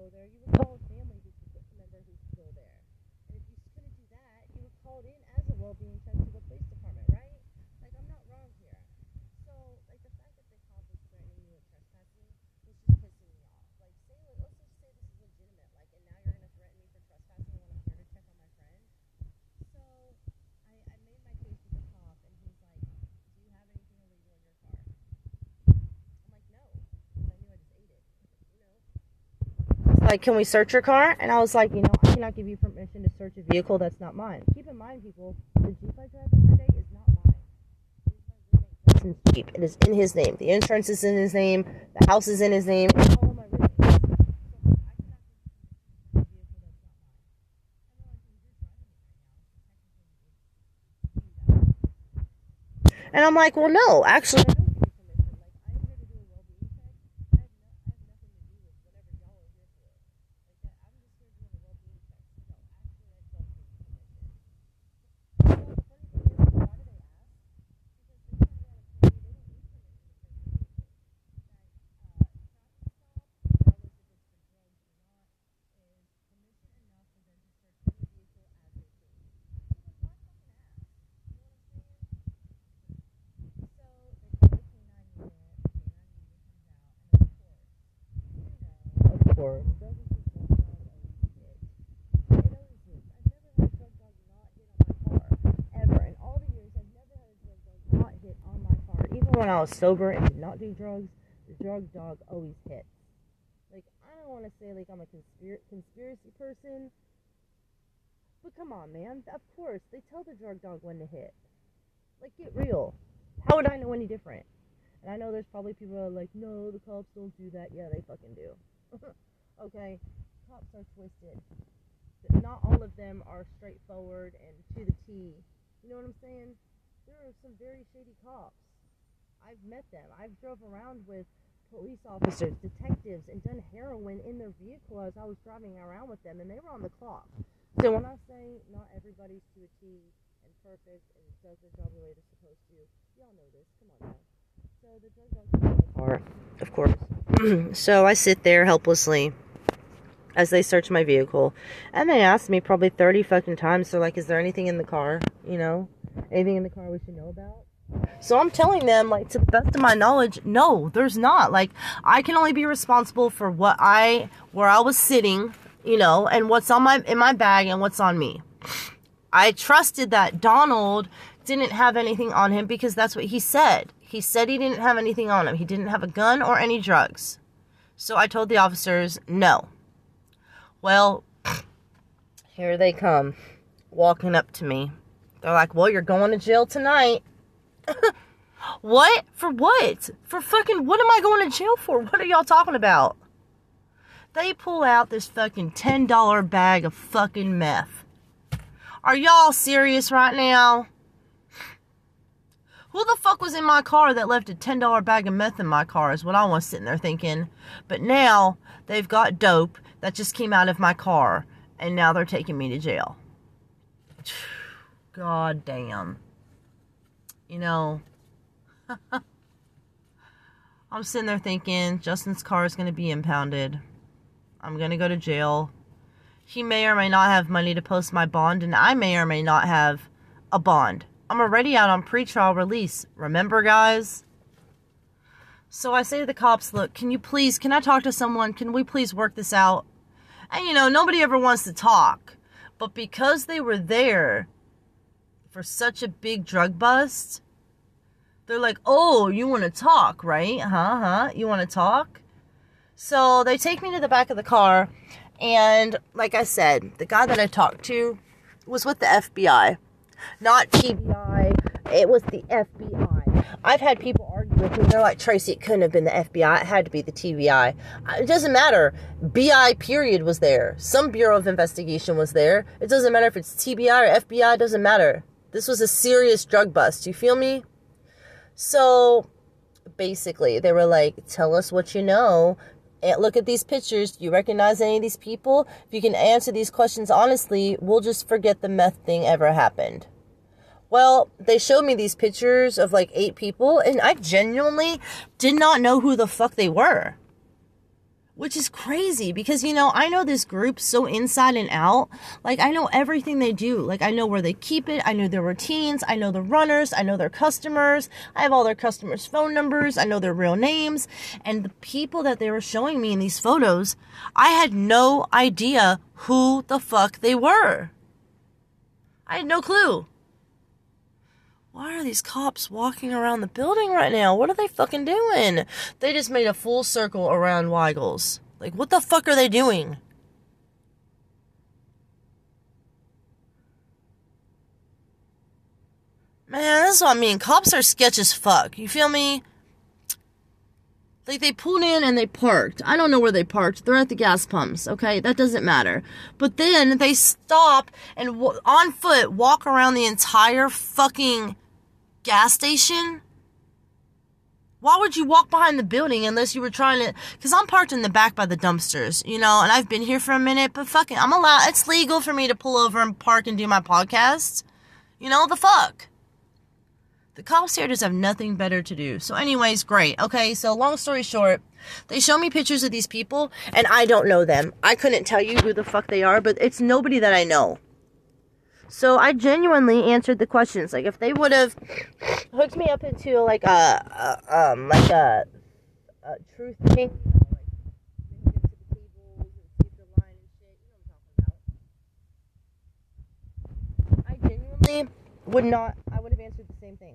cop about like, can we search your car? And I was like, you know, I cannot give you permission to search a vehicle that's not mine. Keep in mind, people, the Jeep I drive every day is not mine. Jeep. It is in his name. The insurance is in his name. The house is in his name. And I'm like, well, no, actually, before. It always hits. I've never had a drug dog not hit on my car. Ever. In all the years, I've never had a drug dog not hit on my car. Even when I was sober and did not do drugs, the drug dog always hits. Like, I don't want to say, like, I'm a conspir- conspiracy person. But come on, man. Of course, they tell the drug dog when to hit. Like, get real. How would I know any different? And I know there's probably people that are like, no, the cops don't do that. Yeah, they fucking do. okay? Cops are twisted. But not all of them are straightforward and to the T. You know what I'm saying? There are some very shady cops. I've met them. I've drove around with police officers, detectives, and done heroin in their vehicle as I was driving around with them, and they were on the clock. So when I say not everybody's to a T and perfect and does their job the way they're supposed to, y'all know this. Come on now. So the drug the car, of course. so I sit there helplessly as they search my vehicle, and they ask me probably thirty fucking times. They're like, "Is there anything in the car? You know, anything in the car we should know about?" So I'm telling them, like, to the best of my knowledge, no, there's not. Like, I can only be responsible for what I, where I was sitting, you know, and what's on my in my bag and what's on me. I trusted that Donald didn't have anything on him because that's what he said. He said he didn't have anything on him. He didn't have a gun or any drugs. So I told the officers, no. Well, here they come, walking up to me. They're like, well, you're going to jail tonight. what? For what? For fucking, what am I going to jail for? What are y'all talking about? They pull out this fucking $10 bag of fucking meth. Are y'all serious right now? Who the fuck was in my car that left a $10 bag of meth in my car is what I was sitting there thinking. But now they've got dope that just came out of my car and now they're taking me to jail. God damn. You know, I'm sitting there thinking Justin's car is going to be impounded. I'm going to go to jail. He may or may not have money to post my bond, and I may or may not have a bond. I'm already out on pretrial release. Remember, guys? So I say to the cops, look, can you please, can I talk to someone? Can we please work this out? And you know, nobody ever wants to talk. But because they were there for such a big drug bust, they're like, oh, you want to talk, right? Huh, huh? You want to talk? So they take me to the back of the car. And like I said, the guy that I talked to was with the FBI not TBI. It was the FBI. I've had people argue with me. They're like, Tracy, it couldn't have been the FBI. It had to be the TBI. Uh, it doesn't matter. BI period was there. Some Bureau of Investigation was there. It doesn't matter if it's TBI or FBI. It doesn't matter. This was a serious drug bust. You feel me? So basically, they were like, tell us what you know. And look at these pictures. Do you recognize any of these people? If you can answer these questions honestly, we'll just forget the meth thing ever happened. Well, they showed me these pictures of like eight people, and I genuinely did not know who the fuck they were. Which is crazy because, you know, I know this group so inside and out. Like, I know everything they do. Like, I know where they keep it. I know their routines. I know the runners. I know their customers. I have all their customers' phone numbers. I know their real names. And the people that they were showing me in these photos, I had no idea who the fuck they were. I had no clue. Why are these cops walking around the building right now? What are they fucking doing? They just made a full circle around Weigel's. Like, what the fuck are they doing? Man, that's what I mean. Cops are sketch as fuck. You feel me? Like they pulled in and they parked. I don't know where they parked. They're at the gas pumps. Okay, that doesn't matter. But then they stop and w- on foot walk around the entire fucking gas station. Why would you walk behind the building unless you were trying to? Because I'm parked in the back by the dumpsters, you know, and I've been here for a minute, but fucking, I'm allowed. It's legal for me to pull over and park and do my podcast. You know, the fuck. The cops here just have nothing better to do. So, anyways, great. Okay, so long story short, they show me pictures of these people, and I don't know them. I couldn't tell you who the fuck they are, but it's nobody that I know. So I genuinely answered the questions. Like, if they would have hooked me up into like a, a um, like a, a truth thing. I genuinely would not. I would have answered the same thing.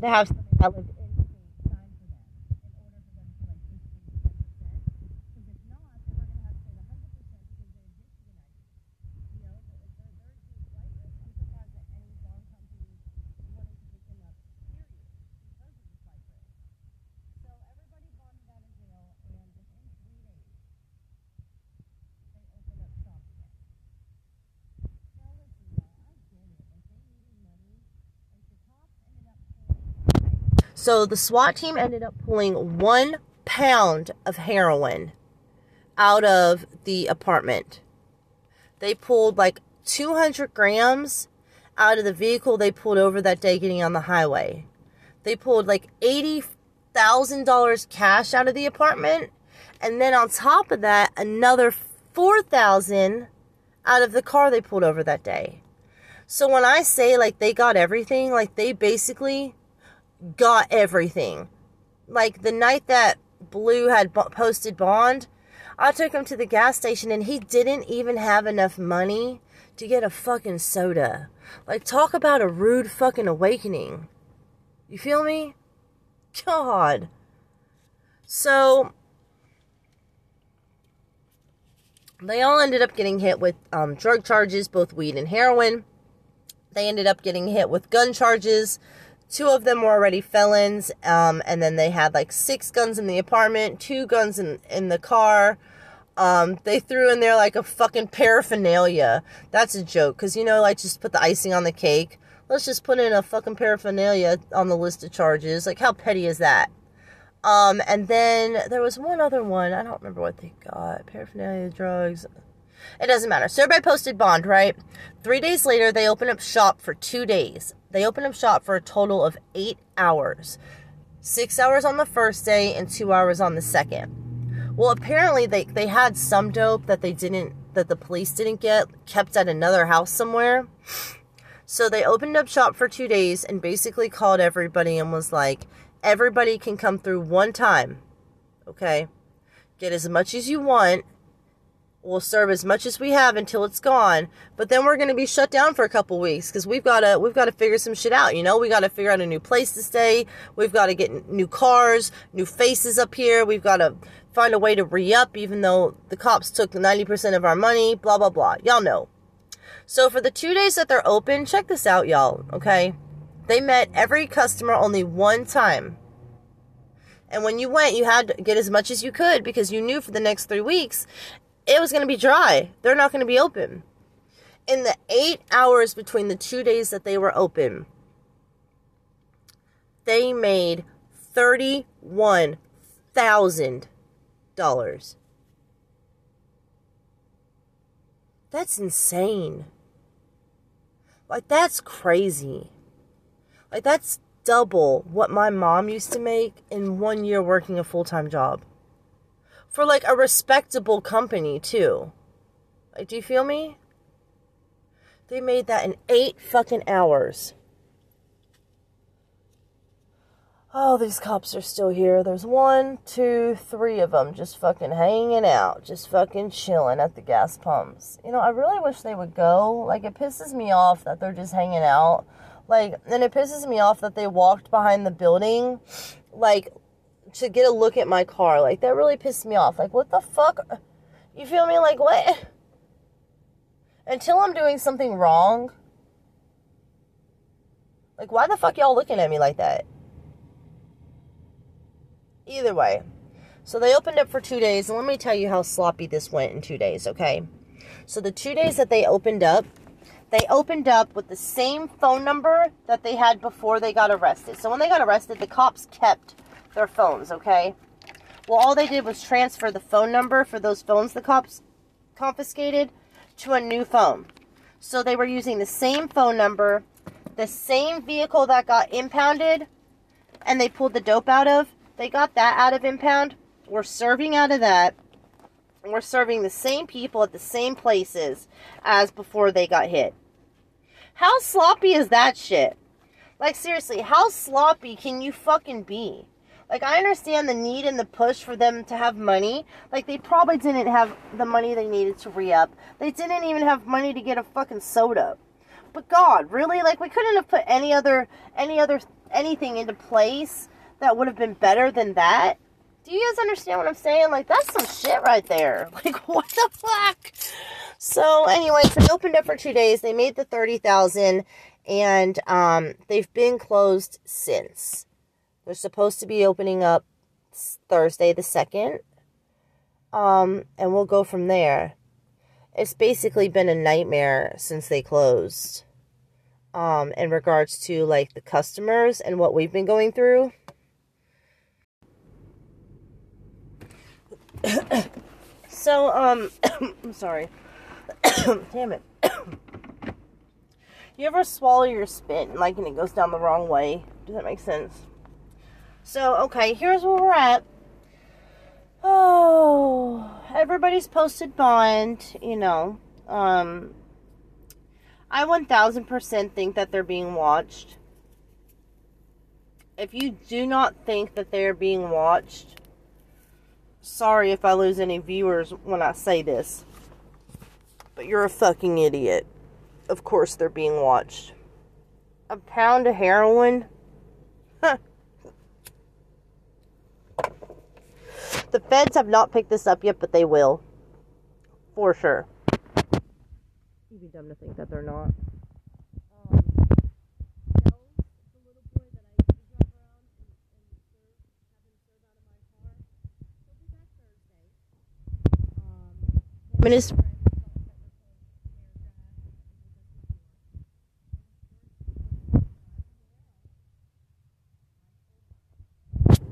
The house that lived So the SWAT team ended up pulling one pound of heroin out of the apartment. They pulled like 200 grams out of the vehicle they pulled over that day getting on the highway. They pulled like $80,000 cash out of the apartment. And then on top of that, another 4,000 out of the car they pulled over that day. So when I say like they got everything, like they basically got everything. Like the night that Blue had posted bond, I took him to the gas station and he didn't even have enough money to get a fucking soda. Like, talk about a rude fucking awakening. You feel me? God. So, they all ended up getting hit with um, drug charges, both weed and heroin. They ended up getting hit with gun charges two of them were already felons um, and then they had like six guns in the apartment two guns in, in the car. Um, they threw in there like a fucking paraphernalia. That's a joke because you know like just put the icing on the cake. Let's just put in a fucking paraphernalia on the list of charges. Like how petty is that? Um, and then there was one other one. I don't remember what they got. Paraphernalia drugs. It doesn't matter. So everybody posted bond, right? Three days later, they open up shop for two days. They opened up shop for a total of eight hours. Six hours on the first day and two hours on the second. Well, apparently they, they had some dope that they didn't, that the police didn't get, kept at another house somewhere. So they opened up shop for two days and basically called everybody and was like, everybody can come through one time. Okay? Get as much as you want we'll serve as much as we have until it's gone. But then we're going to be shut down for a couple weeks because we've got to we've got to figure some shit out you know? We got to figure out a new place to stay. We've got to get new cars new faces up here. We've got to find a way to re-up even though the cops took 90% of our money blah blah blah. Y'all know. So for the two days that they're open check this out y'all okay? They met every customer only one time. And when you went, you had to get as much as you could because you knew for the next three weeks it was going to be dry. They're not going to be open. In the eight hours between the two days that they were open, they made $31,000. That's insane. Like, that's crazy. Like, that's double what my mom used to make in one year working a full time job for like a respectable company too. Like, do you feel me? They made that in eight fucking hours. Oh, these cops are still here. There's one, two, three of them just fucking hanging out, just fucking chilling at the gas pumps. You know, I really wish they would go. Like, it pisses me off that they're just hanging out. Like, and it pisses me off that they walked behind the building. Like, to get a look at my car. Like, that really pissed me off. Like, what the fuck? You feel me? Like, what? Until I'm doing something wrong. Like, why the fuck y'all looking at me like that? Either way. So they opened up for two days, and let me tell you how sloppy this went in two days, okay? So the two days that they opened up, they opened up with the same phone number that they had before they got arrested. So when they got arrested, the cops kept their phones, okay? Well, all they did was transfer the phone number for those phones the cops confiscated to a new phone. So they were using the same phone number, the same vehicle that got impounded, and they pulled the dope out of. They got that out of impound. We're serving out of that. And we're serving the same people at the same places as before they got hit. How sloppy is that shit? Like, seriously, how sloppy can you fucking be? Like, I understand the need and the push for them to have money. Like, they probably didn't have the money they needed to re up. They didn't even have money to get a fucking soda. But God, really? Like, we couldn't have put any other, any other, anything into place that would have been better than that. Do you guys understand what I'm saying? Like, that's some shit right there. Like, what the fuck? So, anyway, so they opened up for two days. They made the 30000 and um, they've been closed since. They're supposed to be opening up Thursday the 2nd. Um, and we'll go from there. It's basically been a nightmare since they closed. Um, in regards to like the customers and what we've been going through. so, um, I'm sorry. Damn it. you ever swallow your spit, and like, and it goes down the wrong way? Does that make sense? So, okay, here's where we're at. Oh, everybody's posted bond, you know. Um, I 1000% think that they're being watched. If you do not think that they're being watched, sorry if I lose any viewers when I say this, but you're a fucking idiot. Of course they're being watched. A pound of heroin? Huh. The feds have not picked this up yet, but they will. For sure. You'd be dumb to think that they're not. Minister.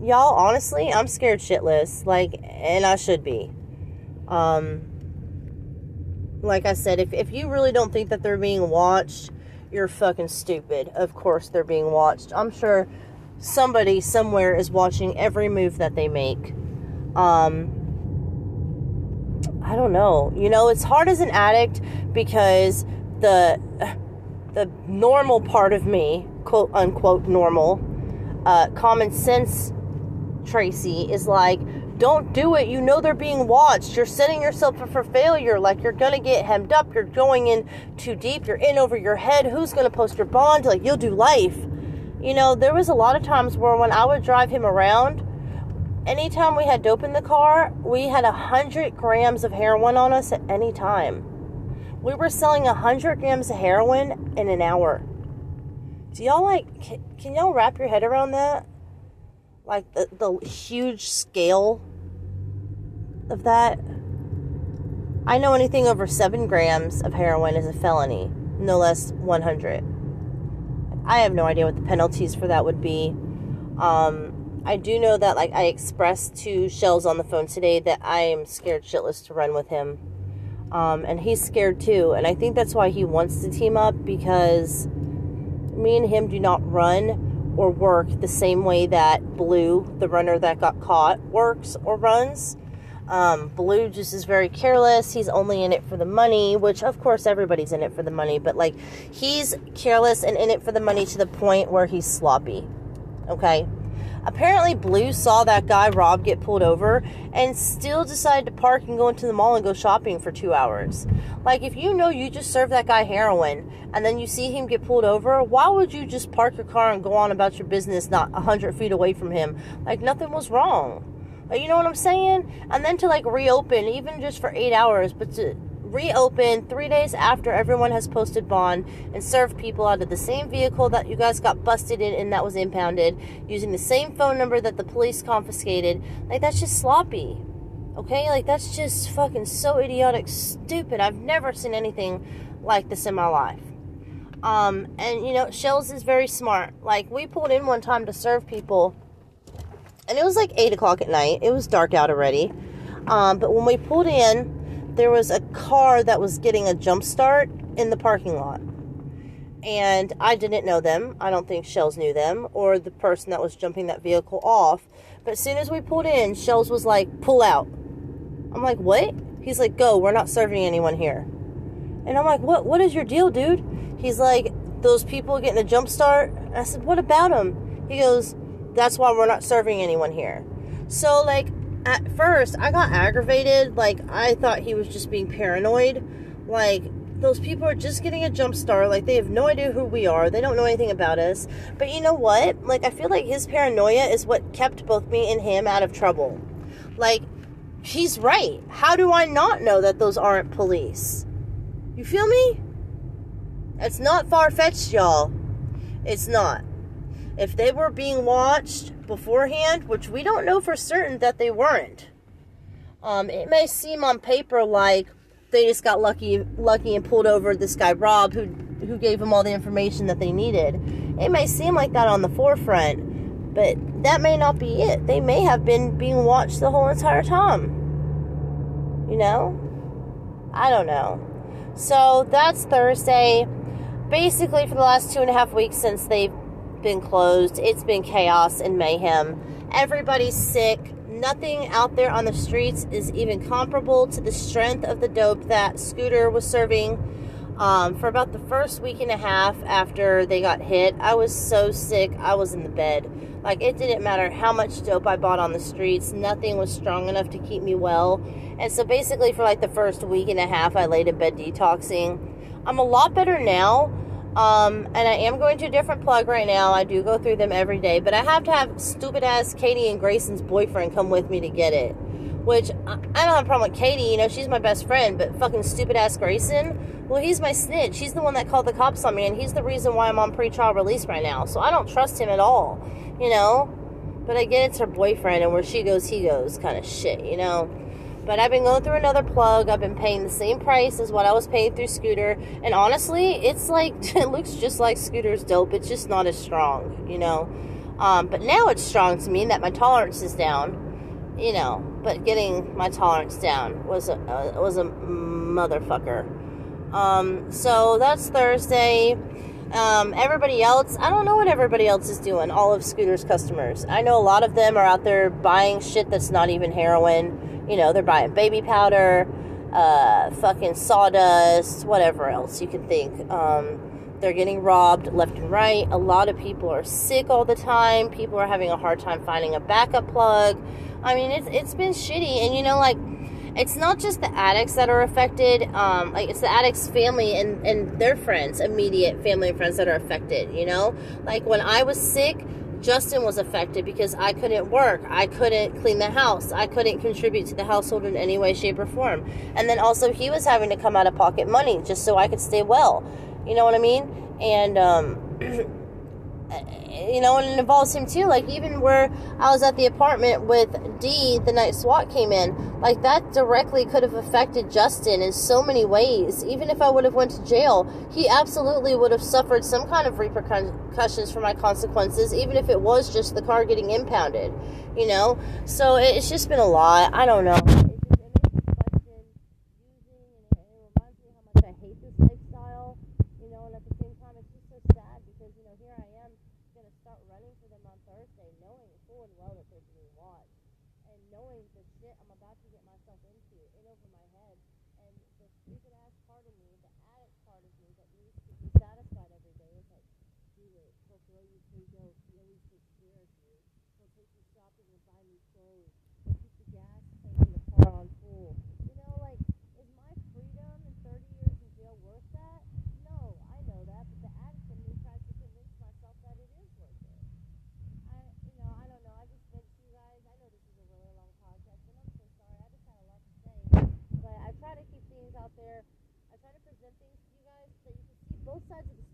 Y'all, honestly, I'm scared shitless. Like, and I should be. Um, like I said, if, if you really don't think that they're being watched, you're fucking stupid. Of course they're being watched. I'm sure somebody somewhere is watching every move that they make. Um, I don't know. You know, it's hard as an addict because the the normal part of me, quote unquote normal, uh, common sense Tracy is like, don't do it. You know they're being watched. You're setting yourself up for failure. Like you're gonna get hemmed up. You're going in too deep. You're in over your head. Who's gonna post your bond? Like you'll do life. You know, there was a lot of times where when I would drive him around, anytime we had dope in the car, we had a hundred grams of heroin on us at any time. We were selling a hundred grams of heroin in an hour. Do y'all like? Can, can y'all wrap your head around that? Like the, the huge scale of that. I know anything over seven grams of heroin is a felony, no less 100. I have no idea what the penalties for that would be. Um, I do know that, like, I expressed to Shells on the phone today that I am scared shitless to run with him. Um, and he's scared too. And I think that's why he wants to team up because me and him do not run or work the same way that Blue, the runner that got caught, works or runs. Um, Blue just is very careless. He's only in it for the money, which of course everybody's in it for the money, but like he's careless and in it for the money to the point where he's sloppy. Okay? Apparently, Blue saw that guy Rob get pulled over and still decided to park and go into the mall and go shopping for two hours. Like, if you know you just served that guy heroin and then you see him get pulled over, why would you just park your car and go on about your business not 100 feet away from him? Like, nothing was wrong. Like, you know what I'm saying? And then to, like, reopen, even just for eight hours, but to reopen three days after everyone has posted bond and serve people out of the same vehicle that you guys got busted in and that was impounded using the same phone number that the police confiscated. Like, that's just sloppy. Okay? Like, that's just fucking so idiotic, stupid. I've never seen anything like this in my life. Um, and you know, Shells is very smart. Like, we pulled in one time to serve people and it was like eight o'clock at night. It was dark out already. Um, but when we pulled in, there was a car that was getting a jump start in the parking lot. And I didn't know them. I don't think Shells knew them or the person that was jumping that vehicle off. But as soon as we pulled in, Shells was like, pull out. I'm like, what? He's like, go, we're not serving anyone here. And I'm like, what what is your deal, dude? He's like, those people getting a jump start. I said, what about them? He goes, that's why we're not serving anyone here. So like at first I got aggravated, like I thought he was just being paranoid. Like those people are just getting a jump start, like they have no idea who we are, they don't know anything about us. But you know what? Like I feel like his paranoia is what kept both me and him out of trouble. Like he's right. How do I not know that those aren't police? You feel me? It's not far fetched, y'all. It's not. If they were being watched beforehand, which we don't know for certain that they weren't, um, it may seem on paper like they just got lucky, lucky and pulled over this guy Rob, who who gave them all the information that they needed. It may seem like that on the forefront, but that may not be it. They may have been being watched the whole entire time. You know, I don't know. So that's Thursday. Basically, for the last two and a half weeks since they've been closed, it's been chaos and mayhem. Everybody's sick. Nothing out there on the streets is even comparable to the strength of the dope that Scooter was serving. Um, for about the first week and a half after they got hit, I was so sick, I was in the bed. Like, it didn't matter how much dope I bought on the streets, nothing was strong enough to keep me well. And so, basically, for like the first week and a half, I laid in bed detoxing. I'm a lot better now. Um, and I am going to a different plug right now. I do go through them every day, but I have to have stupid ass Katie and Grayson's boyfriend come with me to get it. Which I don't have a problem with Katie, you know, she's my best friend, but fucking stupid ass Grayson, well, he's my snitch. He's the one that called the cops on me, and he's the reason why I'm on pretrial release right now. So I don't trust him at all, you know. But I get it's her boyfriend, and where she goes, he goes kind of shit, you know. But I've been going through another plug. I've been paying the same price as what I was paying through Scooter. And honestly, it's like, it looks just like Scooter's dope. It's just not as strong, you know. Um, but now it's strong to me that my tolerance is down, you know. But getting my tolerance down was a, uh, was a motherfucker. Um, so that's Thursday. Um, everybody else, I don't know what everybody else is doing. All of Scooter's customers. I know a lot of them are out there buying shit that's not even heroin you know, they're buying baby powder, uh, fucking sawdust, whatever else you can think. Um, they're getting robbed left and right. A lot of people are sick all the time. People are having a hard time finding a backup plug. I mean, it's it's been shitty, and you know, like it's not just the addicts that are affected. Um, like it's the addicts' family and and their friends, immediate family and friends that are affected. You know, like when I was sick Justin was affected because I couldn't work. I couldn't clean the house. I couldn't contribute to the household in any way, shape, or form. And then also, he was having to come out of pocket money just so I could stay well. You know what I mean? And, um, you know, and it involves him too. Like even where I was at the apartment with D the night SWAT came in, like that directly could have affected Justin in so many ways. Even if I would have went to jail, he absolutely would have suffered some kind of repercussions for my consequences, even if it was just the car getting impounded. You know, so it's just been a lot. I don't know. Here I am going to start running for them on Thursday, knowing full and well that they're being watched, and knowing the shit I'm about to get myself into, in over my head, and the stupid ass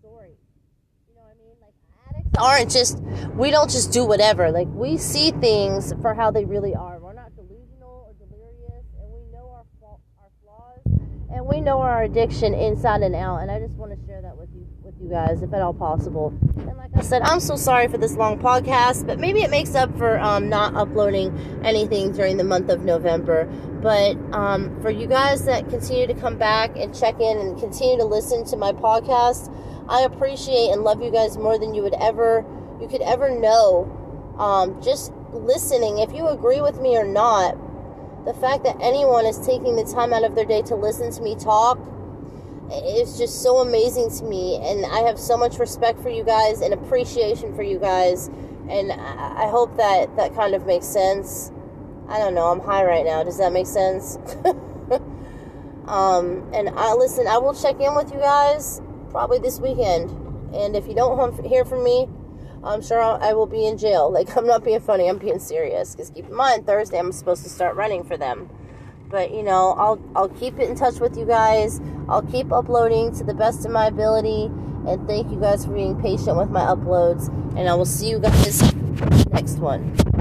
story. You know what I mean? Like addicts aren't just we don't just do whatever. Like we see things for how they really are. We're not delusional or delirious, and we know our our flaws, and we know our addiction inside and out. And I just want to you guys if at all possible. And like I said, I'm so sorry for this long podcast, but maybe it makes up for um, not uploading anything during the month of November. But um, for you guys that continue to come back and check in and continue to listen to my podcast, I appreciate and love you guys more than you would ever you could ever know. Um, just listening, if you agree with me or not, the fact that anyone is taking the time out of their day to listen to me talk is just so amazing to me and i have so much respect for you guys and appreciation for you guys and i hope that that kind of makes sense i don't know i'm high right now does that make sense um, and i listen i will check in with you guys probably this weekend and if you don't hear from me I'm sure I will be in jail. Like, I'm not being funny, I'm being serious. Because keep in mind, Thursday I'm supposed to start running for them. But, you know, I'll, I'll keep it in touch with you guys. I'll keep uploading to the best of my ability. And thank you guys for being patient with my uploads. And I will see you guys next one.